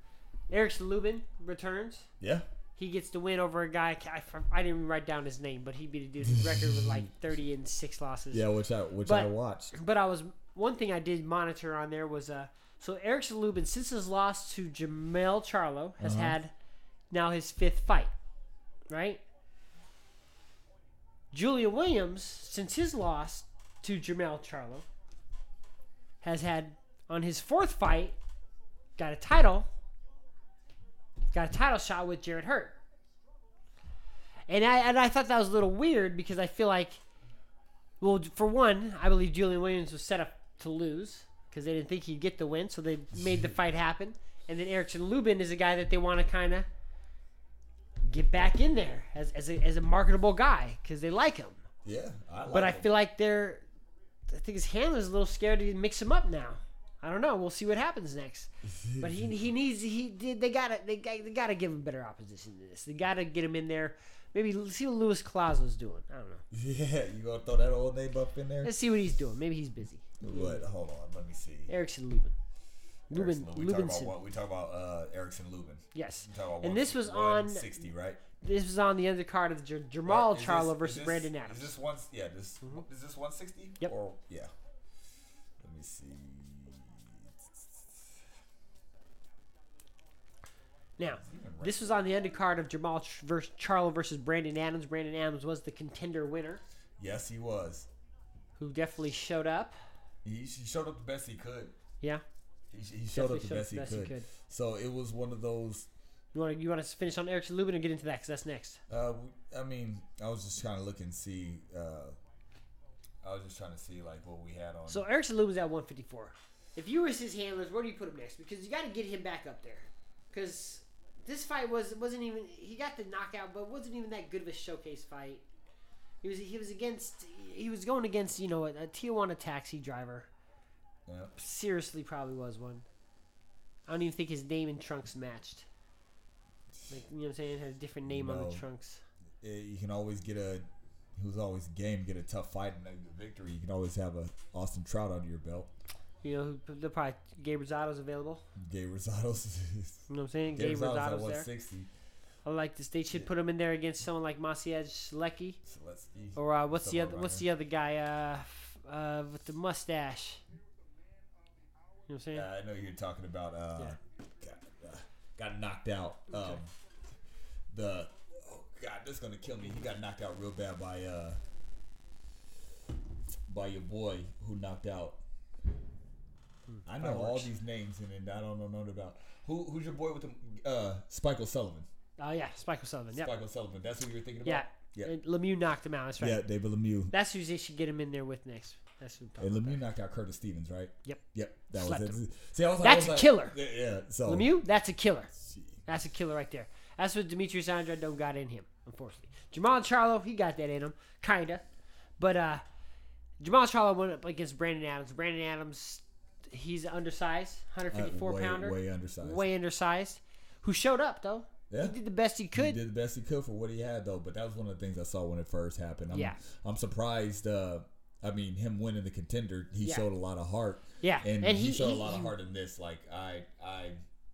Erickson Lubin returns. Yeah. He gets the win over a guy. I, I didn't even write down his name, but he beat a dude. His record was like (laughs) thirty and six losses. Yeah, which I which But- I watched. But I was one thing I did monitor on there was uh so Erickson Lubin since his loss to Jermell Charlo has Uh-huh. had now his fifth fight, right? Julian Williams since his loss to Jamel Charlo has had on his fourth fight got a title got a title shot with Jarrett Hurd. And I and I thought that was a little weird because I feel like well, for one, I believe Julian Williams was set up to lose because they didn't think he'd get the win, so they made the fight happen. And then Erickson Lubin is a guy that they want to kind of get back in there as, as, a, as a marketable guy because they like him. Yeah. I like But I him. feel like they're, I think his handler's a little scared to mix him up now. I don't know. We'll see what happens next. (laughs) But he he needs he did they gotta they got they gotta give him better opposition to this. They gotta get him in there. Maybe see what Luis Collazo's doing. I don't know. (laughs) Yeah, you gonna throw that old name up in there? Let's see what he's doing. Maybe he's busy. What? Hold on, let me see. Erickson Lubin. Lubin Lubin. We talk about what? We talk about uh, Erickson Lubin. Yes. We talk about And this was on 160, right? this was on the undercard of the J- Jermall Is Charlo is versus this- Brandon Adams. Is this one? Yeah. This is this 160? Yep. Or yeah. Let me see. Now, this was on the undercard of Jermall Ch- versus Charlo versus Brandon Adams. Brandon Adams was the contender winner, Yes, he was. who definitely showed up. He, he showed up the best he could. Yeah. He, he showed Definitely up the showed best, he, could. could. So it was one of those. You want to you want to finish on Erickson Lubin and get into that because that's next. Uh, I mean, I was just trying to look and see. Uh, I was just trying to see like what we had on. So Erickson Lubin's at 154. If you was his handlers, where do you put him next? Because you got to get him back up there. Because this fight was wasn't even he got the knockout, but wasn't even that good of a showcase fight. He was he was against he was going against you know a, a Tijuana taxi driver. yeah. Seriously, probably was one. I don't even think his name and trunks matched. Like you know what I'm saying, had a different name on the trunks. Eh, you can always get a. He was always game, get a tough fight and a victory. You can always have a Austin Trout under your belt. You know, the probably Gabe Rosado's available. Gabe Rosado's. (laughs) You know what I'm saying? Gabe Gabe Rosado's Rosado's there. 160. I like this. They should put him in there against someone like Maciej Sulecki. So let's see. Or uh, what's the other? around What's there. the other guy? Uh, uh, with the mustache. You know what I'm saying? Yeah, I know you're talking about. Uh, Yeah. got, uh, got knocked out. Um, the oh God, this is gonna kill me. He got knocked out real bad by uh by your boy who knocked out. I know all these names and then I don't know none about who who's your boy with the uh Spike O'Sullivan. Oh yeah, Spike O'Sullivan. Yep. Spike O'Sullivan. That's who you were thinking about. Yeah. And Lemieux knocked him out. That's right. Yeah, David Lemieux. That's who they should get him in there with next. That's who. And Lemieux knocked out Curtis Stevens, right? Yep. Yep. That Slept was him. it. See, I was like, That's I was a like- killer. Yeah, Yeah. So. Lemieux, that's a killer. Gee. That's a killer right there. That's what Demetrius Andrade don't got in him, unfortunately. Jermall Charlo, he got that in him, kinda. But uh Jermall Charlo went up against Brandon Adams. Brandon Adams, he's undersized, Uh, 154 way, pounder, way undersized. way undersized, who showed up though. Yeah. He did the best he could. He did the best he could for what he had, though. But that was one of the things I saw when it first happened. I'm, Yeah. I'm surprised. Uh, I mean, him winning the contender, he Yeah. showed a lot of heart. Yeah, and, and he, he- showed he- a lot of heart in this. Like I, I,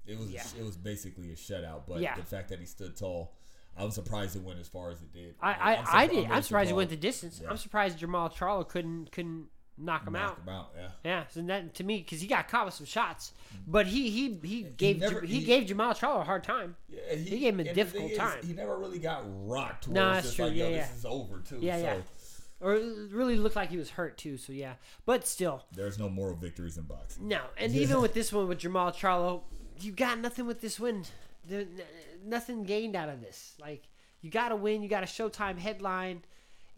it was, Yeah. it was basically a shutout. But Yeah. the fact that he stood tall, I was surprised it went as far as it did. I, I'm I, I did. really I'm surprised it went the distance. I'm surprised Jermall Charlo couldn't couldn't knock him Knock out. him out. Yeah. Yeah, so that to me because he got caught with some shots, but he he he gave never- he, he- gave Jermall Charlo a hard time. Yeah, He gave him a difficult thing is, time. He never really got rocked. To No, it's that's true. Like, Yeah, yeah. This is over too. Yeah, so yeah. Or it really looked like he was hurt too. So yeah, but still, There's no moral victories in boxing. no. And even with this one with Jermall Charlo, you got nothing with this win. There, nothing gained out of this. Like you got to win. You got a Showtime headline,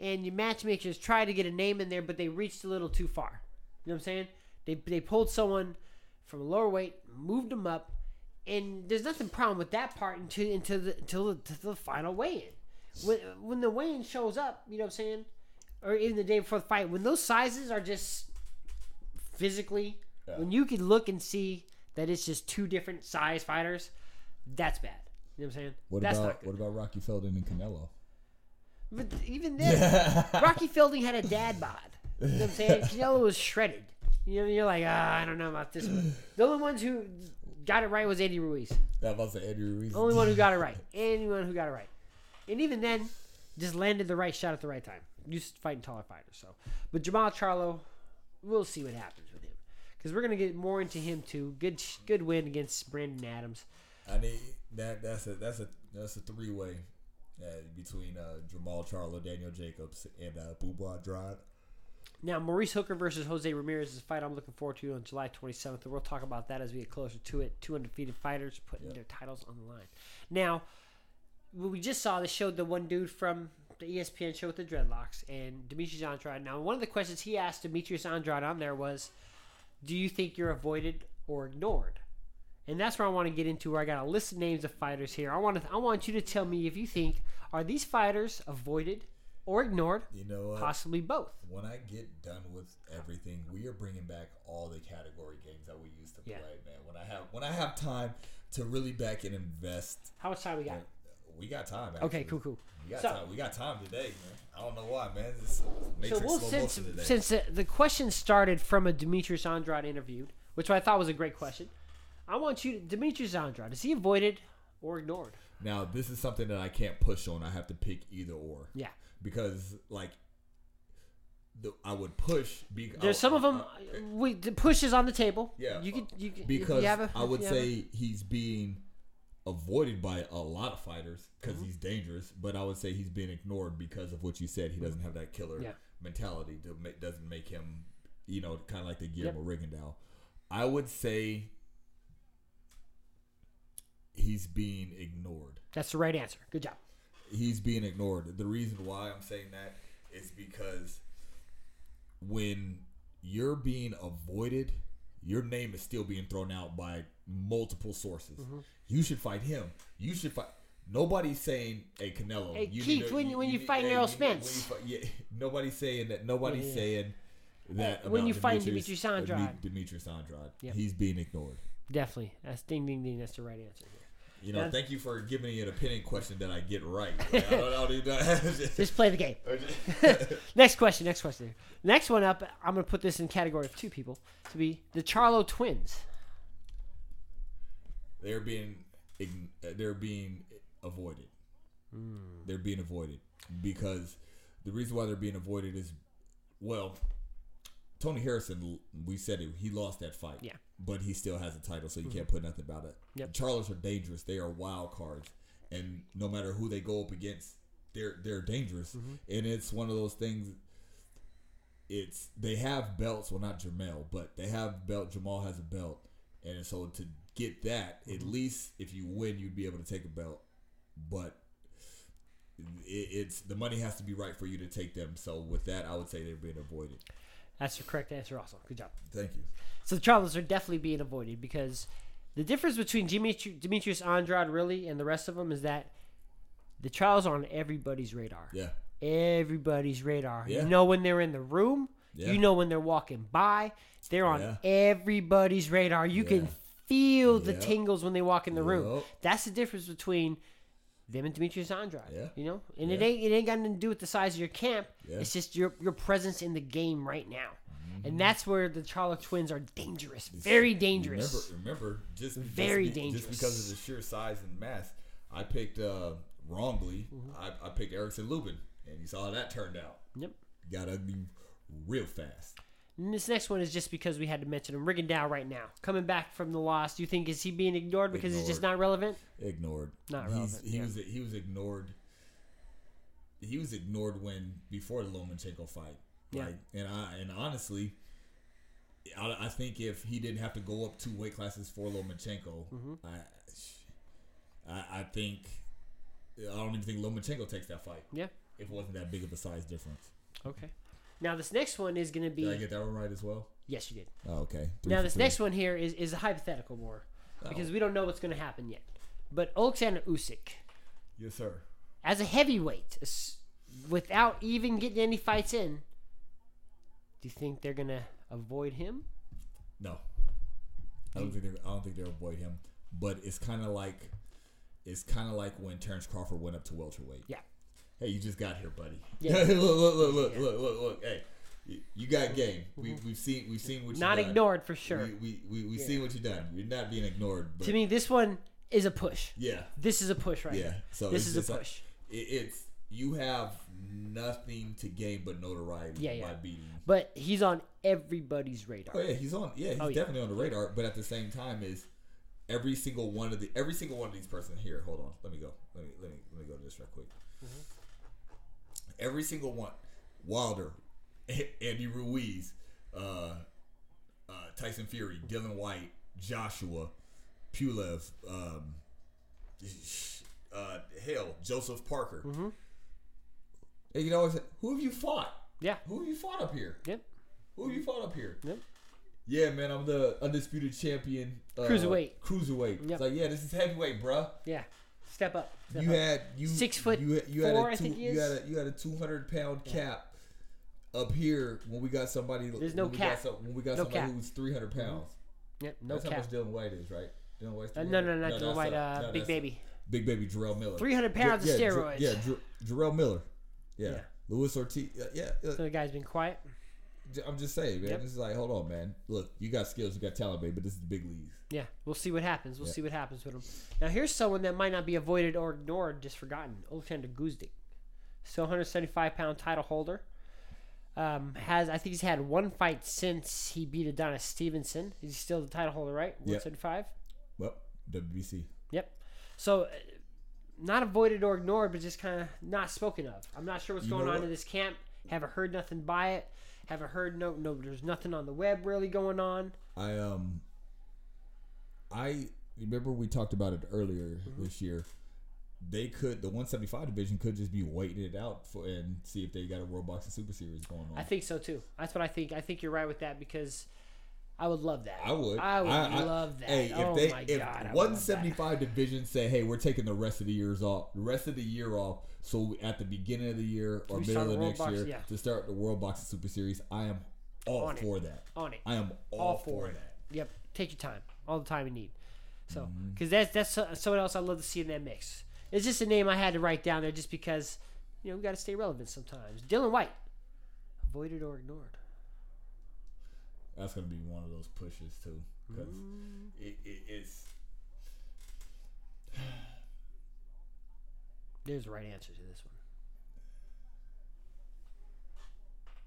and your matchmakers try to get a name in there, but they reached a little too far. You know what I'm saying? They they pulled someone from a lower weight, moved them up, and there's nothing problem with that part until until the until the, to the final weigh-in. When when the weigh-in shows up, you know what I'm saying, or even the day before the fight, when those sizes are just physically, Yeah. when you can look and see that it's just two different size fighters, that's bad. You know what I'm saying? What that's not about what about Rocky Fielding and Canelo? But even then, Rocky Fielding had a dad bod. You know what I'm saying? (laughs) Canelo was shredded. You know, you're like, ah, I don't know about this one. The only ones who got it right was Eddie Ruiz. That was the Eddie Ruiz. The only one who got it right. (laughs) Anyone who got it right. And even then, just landed the right shot at the right time. Used to fighting taller fighters. So, but Jermall Charlo, we'll see what happens with him because we're gonna get more into him too. Good, good win against Brandon Adams. I need that. That's a that's a that's a three way uh, between uh, Jermall Charlo, Daniel Jacobs, and uh, Bubba Andrade. Now, Maurice Hooker versus Jose Ramirez is a fight I'm looking forward to on July 27th. And we'll talk about that as we get closer to it. Two undefeated fighters putting Yeah. their titles on the line. Now, what we just saw, they showed the one dude from the ESPN show with the dreadlocks and Demetrius Andrade. Now, one of the questions he asked Demetrius Andrade on there was, "Do you think you're avoided or ignored?" And that's where I want to get into. Where I got a list of names of fighters here. I want to. I want you to tell me if you think are these fighters avoided or ignored, You know what? possibly both. when I get done with everything, we are bringing back all the category games that we used to Yeah. play, man. When I have when I have time to really back and invest, How much time we got? Uh, we got time. Okay, cool, cool. We got So- time. We got time today, man. I don't know why, man. Matrix So, well, since since the, the question started from a Demetrius Andrade interview, which I thought was a great question, I want you, to, Demetrius Andrade, is he avoided or ignored? now, this is something that I can't push on. I have to pick either or. Yeah, because like the, I would push. Be, there's I- some of them. I- We the push is on the table. Yeah, you could you could, because you a, I would have a- say he's being avoided by a lot of fighters because Mm-hmm. he's dangerous. But I would say he's being ignored because of what you said. He doesn't have that killer Yeah. mentality. To ma- doesn't make him, you know, kind of like the Guillermo Yep. Rigondeaux. I would say he's being ignored. that's the right answer. Good job. he's being ignored. The reason why I'm saying that is because when you're being avoided, your name is still being thrown out by multiple sources. Mm-hmm. You should fight him. You should fight. Nobody's saying, "Hey, Canelo." Hey, you Keith, need to- when- when you fight Errol you when you Spence. fight- yeah, (laughs) nobody's saying that. Nobody's Yeah, saying that. When you fight Demetrius- Andrade. Demetrius Andrade. Yep. He's being ignored. Definitely, that's ding ding ding. That's the right answer. Here. You know, Yeah. thank you for giving me an opinion question that I get right. Like, I don't, I don't even- (laughs) Just play the game. (laughs) (laughs) next question. Next question. Next one up. I'm gonna put this in category of two people to be the Charlo twins. they're being they're being avoided. Hmm. They're being avoided because the reason why they're being avoided is well, Tony Harrison. We said it. He lost that fight. Yeah. but he still has a title, so you can't put nothing about it. Yep. Charlos are dangerous. They are wild cards, and no matter who they go up against, they're they're dangerous, Mm-hmm. and it's one of those things. It's they have belts, well not Jermell, but they have belt. Jermall has a belt, and so to get that, at Mm-hmm. least if you win, you'd be able to take a belt, but. It, it's the money has to be right for you to take them. So with that, I would say they're being avoided. That's the correct answer. Also, good job. Thank you. So the Charlos are definitely being avoided because the difference between Dimitri, Demetrius Andrade really and the rest of them is that the trials are on everybody's radar. Yeah, Everybody's radar. Yeah. You know when they're in the room. Yeah. You know when they're walking by. They're on Yeah. everybody's radar. You Yeah. can feel the Yep. tingles when they walk in the room. Yep. That's the difference between them and Demetrius Andrade. Yeah. You know, and it ain't it ain't got nothing to do with the size of your camp. Yeah. It's just your your presence in the game right now. Mm-hmm. And that's where the Charlo twins are dangerous, very dangerous. Remember, remember, just Very just, be- dangerous. Just because of the sheer size and mass, I picked uh, wrongly. Mm-hmm. I, I picked Erickson Lubin, and you saw how that turned out. Yep. Got ugly real fast. And this next one is just because we had to mention him. Rigondeaux right now, coming back from the loss. Do you think is he being ignored because he's just not relevant? Ignored. Not He's, relevant, he yeah. was he was ignored. He was ignored when before the Lomachenko fight. Yeah. Like, and I and honestly, I, I think if he didn't have to go up two weight classes for Lomachenko, Mm-hmm. I, I I think I don't even think Lomachenko takes that fight. Yeah. if it wasn't that big of a size difference. Okay. Now this next one is going to be. Did I get that one right as well? yes, you did. Oh, okay. Three now this three. next one here is is a hypothetical more oh. because Oh. we don't know what's going to happen yet. But Alexander Usyk, yes, sir. as a heavyweight, without even getting any fights in, do you think they're going to avoid him? No, I don't think they. I don't think they'll avoid him. But it's kind of like, it's kind of like when Terrence Crawford went up to welterweight. Yeah. Hey, you just got here, buddy. (laughs) Yeah. look, look, look, look, look, look, look. Hey, you- got mm-hmm. game. We, mm-hmm. we've seen. We've seen what you Not done. Not ignored for sure. We we we we seen what you done. You're not being ignored. But to me, this one is a push. yeah, This is a push right yeah. here. So this is a like- push. it, it's you have nothing to gain but notoriety Yeah, yeah. by beating. But he's on everybody's radar. Oh yeah, he's on. Yeah, he's Oh, yeah. definitely on the radar. But at the same time, is every single one of the every single one of these person here. Hold on, let me go. Let me let me let me go to this real quick. Mm-hmm. Every single one, Wilder, Andy Ruiz, uh, uh, Tyson Fury, Dillian Whyte, Joshua, Pulev, um, (sighs) uh, hell, Joseph Parker. And you know, who have you fought? Yeah. Who have you fought up here? Yep. Who have you fought up here? Yep. Yeah, man, I'm the undisputed champion. Uh, Cruiserweight. Cruiserweight. Yep. It's like, yeah, this is heavyweight, bruh. Yeah. Step up. Step You up. had you Six foot You, had- you had four, a I two, think he you had a you had a 200 pound cap up here when we got somebody. There's no cap. Got some, when we got No somebody cap. Mm-hmm. who's 300 pounds. Yep. No that's how much Dillian Whyte is, right? Dillian Whyte's Uh, no, 300? no, no, not Dillian Whyte. Uh, no, Big that's Baby. Big baby Jarrell Miller. 300 pounds yeah, of steroids. Yeah, Jar- Jarrell Miller. Yeah. Yeah. Luis Ortiz. Yeah, yeah. uh, So the guy's been quiet. I'm just saying, man. Yep. This is like, hold on, man. Look, you got skills, you got talent, baby, but this is the big leagues. Yeah, we'll see what happens. We'll Yeah. see what happens with him. Now here's someone that might not be avoided or ignored, just forgotten. Alexander Gvozdyk, still 175 pound title holder. Um, has I think he's had one fight since he beat Adonis Stevenson. He's still the title holder, right? Yep. 175. Well, WBC. Yep. So, uh, not avoided or ignored, but just kind of not spoken of. I'm not sure what's You going on what? in this camp. Haven't heard nothing by it. Haven't heard no no. There's nothing on the web really going on. I um I remember we talked about it earlier Mm-hmm. this year. They could the 175 division could just be waiting it out for and see if they got a World Boxing Super Series going on. I think so too. That's what I think. I think you're right with that because I would love that. I would. I would I- love that. Hey, if oh they my if god. I would love 175 division say, hey, we're taking the rest of the years off, the rest of the year off, so at the beginning of the year or We middle of the next Box- year yeah. to start the World Boxing Super Series, I am all On it. for that. on it. I am all, All for for it. that. Yep. Take your time. All the time you need. So, Mm-hmm. because that's that's so- someone else I'd love to see in that mix. It's just a name I had to write down there just because, you know, we got to stay relevant sometimes. Dillian Whyte, avoided or ignored. That's gonna be one of those pushes too, because mm. it, it, it's (sighs) There's the right answer to this one.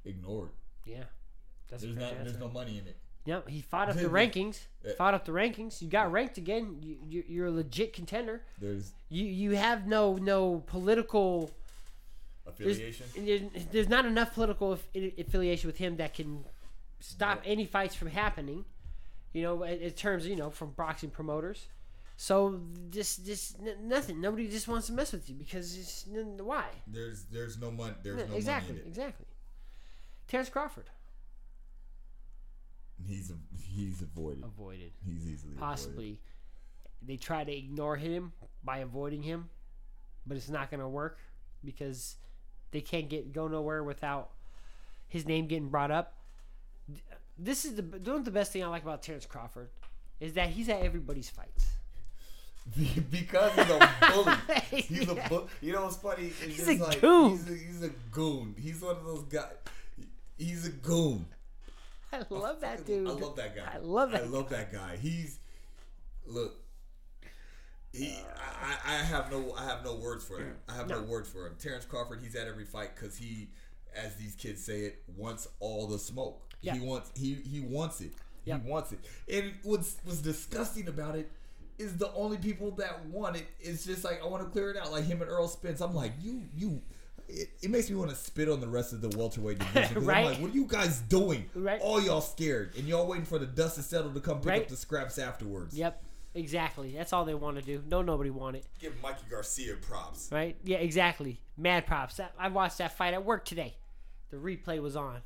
ignored. Yeah. That's There's not. correct There's no money in it. Yep, he fought up the (laughs) rankings. Yeah. Fought up the rankings. You got ranked again. You, you, you're a legit contender. There's You you have no no political There's, affiliation. there's, there's not enough political aff- affiliation with him that can stop any fights from happening. You know, in, in terms of, you know from boxing promoters. So just just n- nothing. Nobody just wants to mess with you because it's n- why. There's there's no money. There's Yeah, no exactly, money in it. exactly. Terrence Crawford He's a, he's avoided. avoided. He's easily avoided. Possibly, they try to ignore him by avoiding him, but it's not going to work because they can't get go nowhere without his name getting brought up. This is the doing the best thing I like about Terrence Crawford is that he's at everybody's fights. because he's a bully. (laughs) He's Yeah. a bu- You know what's funny? It's He's just a like goon. He's a, he's a goon. He's one of those guys. He's a goon. I love that dude. I love that guy. I love that I love that guy. He's look. He, I, I I have no, I have no words for him. I have no, No. words for him. Terrence Crawford, he's at every fight because he, as these kids say it, wants all the smoke. Yeah. He wants, he he wants it. Yeah. He wants it. And what's was disgusting about it is the only people that want it is just like I want to clear it out. Like him and Errol Spence. I'm like you you. It, it makes me want to spit on the rest of the welterweight division. (laughs) Right. I'm like, what are you guys doing? Right. All y'all scared, and y'all waiting for the dust to settle to come pick Right. up the scraps afterwards. Yep, exactly. That's all they want to do. No, nobody want it. Give Mikey Garcia props. Right? Yeah, exactly. Mad props. I watched that fight at work today. The replay was on.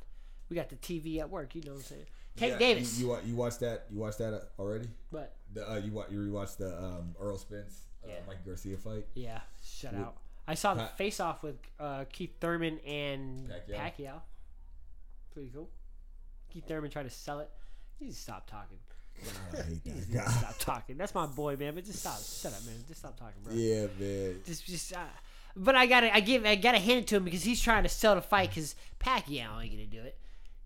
We got the TV at work. You know what I'm saying? Tank Yeah, Davis. You, you you watched that? You watched that uh, already? but The uh, you you rewatched the um, Errol Spence uh, Yeah. Mikey Garcia fight? yeah, shut With- out. I saw the Pat- face off with uh, Keith Thurman and Pacquiao. Pacquiao. Pretty cool. Keith Thurman tried to sell it. You to stop talking. I (laughs) hate that just need to guy. stop talking. That's my boy, man. But just stop. Shut up, man. Just stop talking, bro. Yeah, man. Just, just. Uh, but I gotta, I give, I gotta hand it to him because he's trying to sell the fight. Because Pacquiao ain't gonna do it.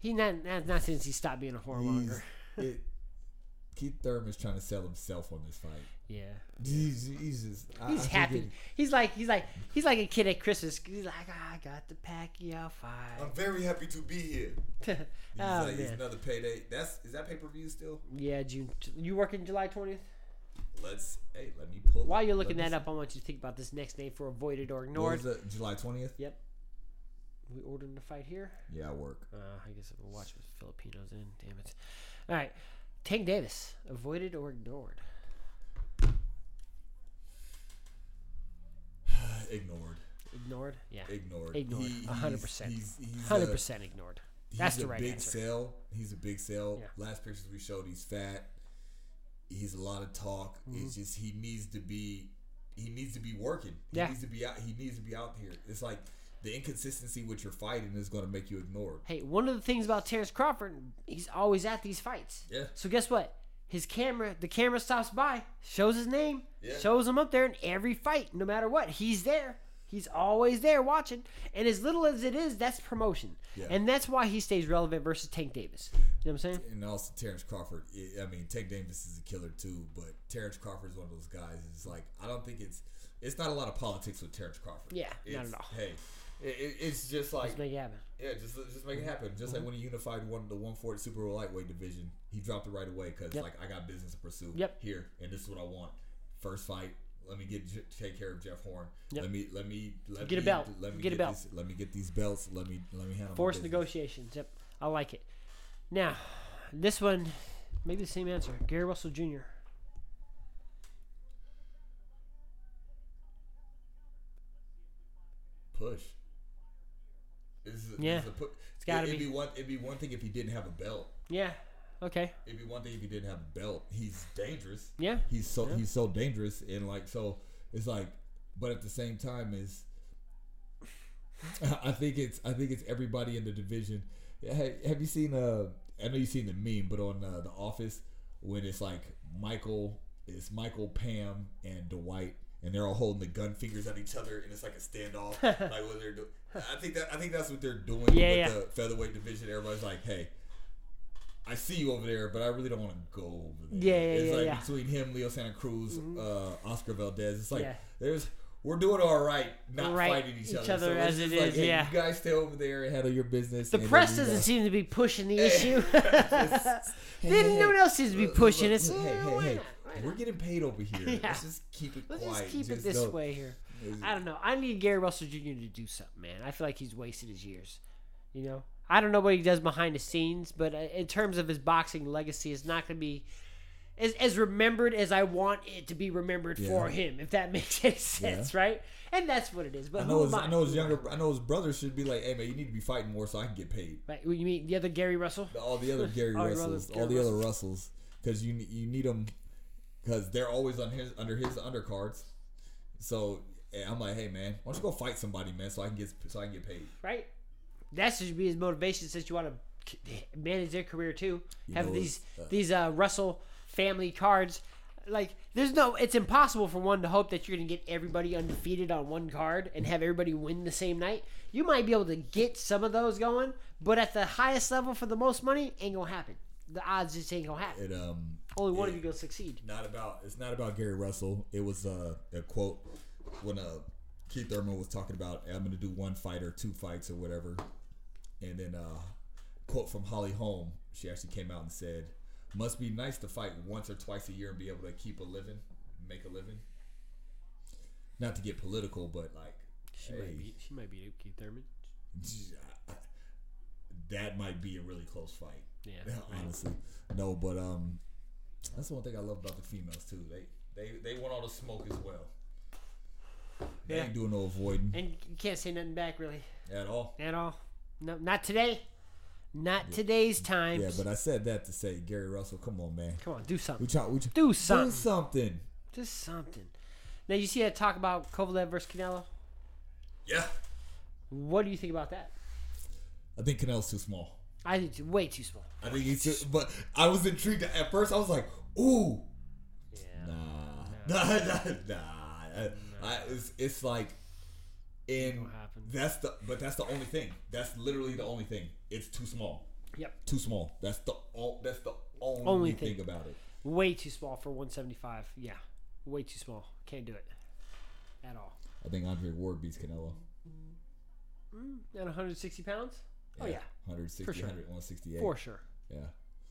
He not, not, not since he stopped being a whoremonger. it, (laughs) Keith Thurman's trying to sell himself on this fight. Yeah. He's, he's just I- He's I happy. it- He's like he's like he's like a kid at Christmas. He's like, "Ah, I got the Pacquiao fight. I'm very happy to be here. (laughs) He's oh like, man. another payday. That's is that pay per view still? Yeah, June. You working July twentieth? Let's hey, let me pull. While you're looking that see. up, I want you to think about this next name for avoided or ignored. July twentieth. Yep. We ordering the fight here. Yeah, I work. Uh, I guess we'll watch with Filipinos in. Damn it. All right, Tank Davis, avoided or ignored? (sighs) Ignored. Ignored. Yeah. Ignored. Ignored. He- 100%. He's he's Hundred a- percent ignored. He's That's a the right big answer. sell. He's a big sale. Yeah. Last pictures we showed, he's fat. He's a lot of talk. Mm-hmm. It's just he needs to be he needs to be working. He Yeah. needs to be out. He needs to be out here. It's like the inconsistency with your fighting is going to make you ignored. Hey, one of the things about Terrence Crawford, he's always at these fights. Yeah. So guess what? His camera, the camera stops by, shows his name, Yeah. shows him up there in every fight, no matter what. He's there. He's always there watching. And as little as it is, that's promotion. Yeah. And that's why he stays relevant versus Tank Davis. You know what I'm saying? And also Terrence Crawford. I- mean, Tank Davis is a killer too, but Terrence Crawford is one of those guys. It's like I don't think it's it's not a lot of politics with Terrence Crawford. Yeah, not It's- at all. Hey, it, it- it's just like Let's make it happen. Yeah, just just make it happen. Just like mm-hmm. when he unified one the one forty super lightweight division, he dropped it right away because Yep. like I got business to pursue. Yep. Here and this is what I want. First fight. Let me get take care of Jeff Horn. Yep. Let me let me let Get a belt. Let me Get a belt. This, let me get these belts. Let me let me handle. my Forced negotiations. Yep. I like it. Now, this one, maybe the same answer. Gary Russell Jr. Push. This is a, Yeah. This is a pu- It's gotta it'd be. be one. It'd be one thing if he didn't have a belt. Yeah. Okay. It'd be one thing if he didn't have a belt. He's dangerous. Yeah. he's so Yeah. he's so dangerous and like so it's like but at the same time is (laughs) I think it's I think it's everybody in the division. Hey, have you seen uh I know you've seen the meme, but on uh, the Office when it's like Michael it's Michael, Pam, and Dwight, and they're all holding the gun fingers at each other, and it's like a standoff. (laughs) like what they're doing. I think that I think that's what they're doing Yeah, with yeah. the featherweight division. Everybody's like, hey. I see you over there, but I really don't want to go over there. Yeah, yeah, it's yeah, like yeah. between him, Leo Santa Cruz, uh, Oscar Valdez. It's like there's we're doing all right, not Right, fighting each, each other. other So as it like, is, hey, yeah. You guys stay over there and handle your business. The press doesn't seem to be pushing the (laughs) issue. (laughs) Hey, hey, no one else seems to be pushing it. Hey, hey, why hey? Why we're not? getting paid over here. (laughs) Yeah. Let's just keep it Let's quiet. just keep it this don't- way here. I don't know. I need Gary Russell Jr. to do something, man. I feel like he's wasted his years. You know, I don't know what he does behind the scenes, but uh, in terms of his boxing legacy, it's not going to be as, as remembered as I want it to be remembered for him. If that (laughs) makes any sense, right? And that's what it is. But I know his, am I know his younger I know his brother should be like, hey man, you need to be fighting more so I can get paid. I? Right? You mean the other Gary Russell? all the other Gary All Russells, (laughs) all the other Russells, because you you need them because they're always on his under his undercards. So eh, I'm like, hey man, why don't you go fight somebody, man, so I can get so I can get paid. right? That should be his motivation since you want to manage their career too. You Have these uh, these uh, Russell family cards. Like, there's no. It's impossible for one to hope that you're gonna get everybody undefeated on one card and have everybody win the same night. You might be able to get some of those going, but at the highest level for the most money, ain't gonna happen. The odds just ain't gonna happen. It um Only one of it- you gonna succeed. not about it's not about Gary Russell. It was uh, a quote when uh, Keith Thurman was talking about I'm going to do one fight or two fights or whatever, and then uh, quote from Holly Holm. She actually came out and said, "Must be nice to fight once or twice a year and be able to keep a living, make a living." Not to get political, but like, She hey, might be. She might be Keith Thurman. (laughs) that might be a really close fight. Yeah. honestly. No, but um, that's the one thing I love about the females too. They they they want all the smoke as well. They Yeah. ain't doing no avoiding And you can't say nothing back really at all. at all. No, not today. Not today's time. Yeah, but I said that to say Gary Russell, come on, man. Come on, do something. We try, we try, Do something. Do something. Just something. Now you see that talk about Kovalev versus Canelo. Yeah. What do you think about that? I think Canelo's too small. I think it's way too small. I think he's too, but I was intrigued at first. I was like, ooh, Yeah. nah, (laughs) nah, nah, nah. I, I, it's, it's like, in that's the, but that's the only thing. That's literally the only thing. It's too small. Yep. Too small. That's the all. That's the only, Only thing. thing. about it. Way too small for 175. Yeah. Way too small. Can't do it. At all. I think Andre Ward beats Canelo. Mm, at 160 pounds? Oh, yeah. 160, For sure. 100, 168. For sure. Yeah.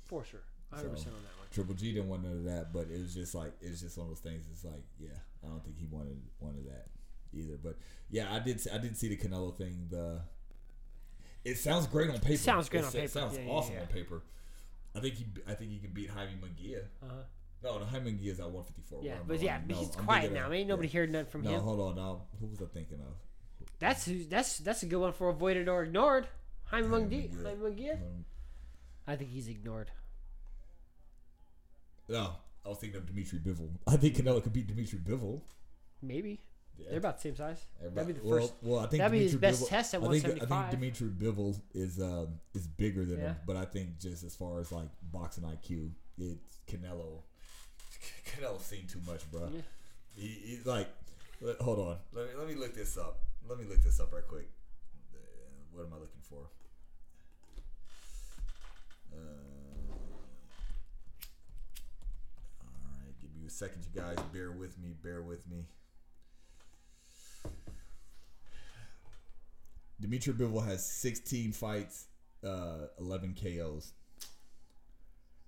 For sure. 100% on that one. Triple G didn't want none of that, but it was just like it's just one of those things. It's like, yeah, I don't think he wanted wanted that either. But yeah, I did I did see the Canelo thing. The it sounds great on paper. Sounds great It on paper. Sounds Yeah, yeah, awesome yeah. on paper. I think he I think he can beat Jaime Munguia. Uh-huh. No, no, Jaime Munguia is at 154. Yeah, but yeah, No, he's I'm quiet now. of- Ain't nobody yeah. heard nothing from No, him. No, hold on. Now, who was I thinking of? That's who. That's that's a good one for avoided or ignored. Jaime Jaime Munguia. Munguia. Jaime Munguia. Um, I think he's ignored. no, I was thinking of Dimitri Bivol. I think Canelo could beat Dimitri Bivol. Maybe. Yeah. They're about the same size. That'd be the well, first. Well, I think that'd be his Dimitri best Bivol- test at I think, I think Dimitri Bivol is um, is bigger than Yeah. him, but I think just as far as like boxing IQ, it's Canelo. (laughs) Canelo's seen too much, bro. Yeah. He, he's like, hold on, let me let me look this up. Let me look this up right quick. Uh, what am I looking for? Uh, all right, give me a second, you guys. Bear with me. Bear with me. Dimitri Bivol has 16 fights, uh, 11 KOs.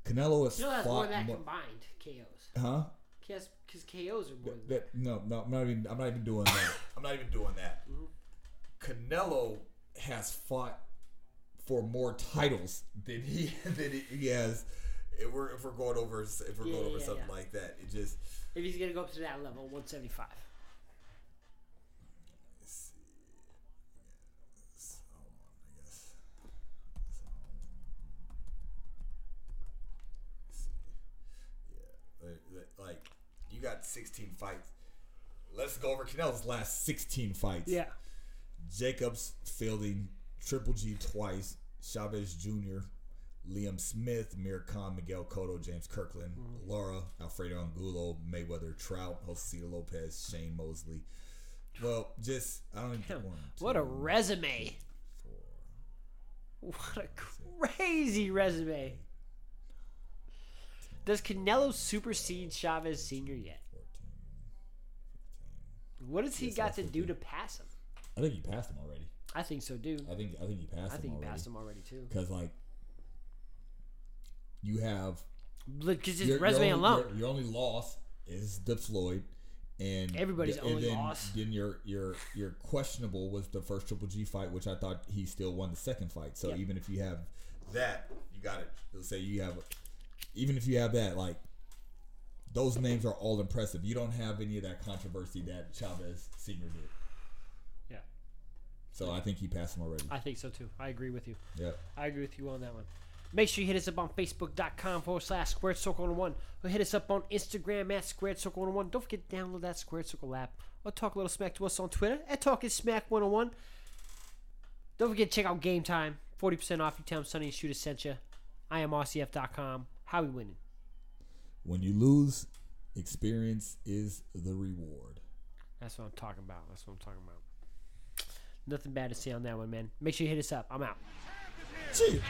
Canelo has know more than more- combined KOs. huh? Yes, Because KOs are more than that. That, no, no, I'm not even. I'm not even doing that. I'm not even doing that. Canelo has fought for more titles than he (laughs) than he has. If we're if we're going over if we're Yeah, going over yeah, something yeah. like that, it just If he's gonna go up to that level, 175. so, hold on, I guess. So, yeah, like- like you got 16 fights. Let's go over Canelo's last 16 fights. Yeah. Jacobs fielding Triple G twice, Chavez Jr., Liam Smith, Mir Khan, Miguel Cotto, James Kirkland, Mm-hmm. Lara, Alfredo Angulo, Mayweather, Trout, Josesito Lopez, Shane Mosley. Well, just I don't even one, What a resume. four. What a crazy resume. Does Canelo supersede Chavez Sr. yet? 14, 15. What has he Yes, got to do to pass him? I think he passed him already. I think so, dude. I think I think he passed I think he already. passed him already too. Because like you have Because his your, resume your only, alone. Your, your only loss is the Floyd, and Everybody's and only then, loss. Then your your your questionable was the first Triple G fight, which I thought he still won the second fight. So Yep. even if you have that, you got it. Let's say you have, even if you have that, like those names are all impressive. You don't have any of that controversy that Chavez Senior did. So I think he passed him already. I think so too. I agree with you. Yeah. I agree with you on that one. Make sure you hit us up on Facebook.com forward slash Squared Circle 101 or hit us up on Instagram at Squared Circle 101. Don't forget to download that Squared Circle app or talk a little smack to us on Twitter at Talking Smack 101. Don't forget to check out Game Time. 40% off. You tell them Sonny and Shooter sent you. I am RCF.com. How we winning? When you lose, experience is the reward. That's what I'm talking about. That's what I'm talking about. Nothing bad to say on that one, man. Make sure you hit us up. I'm out. See you.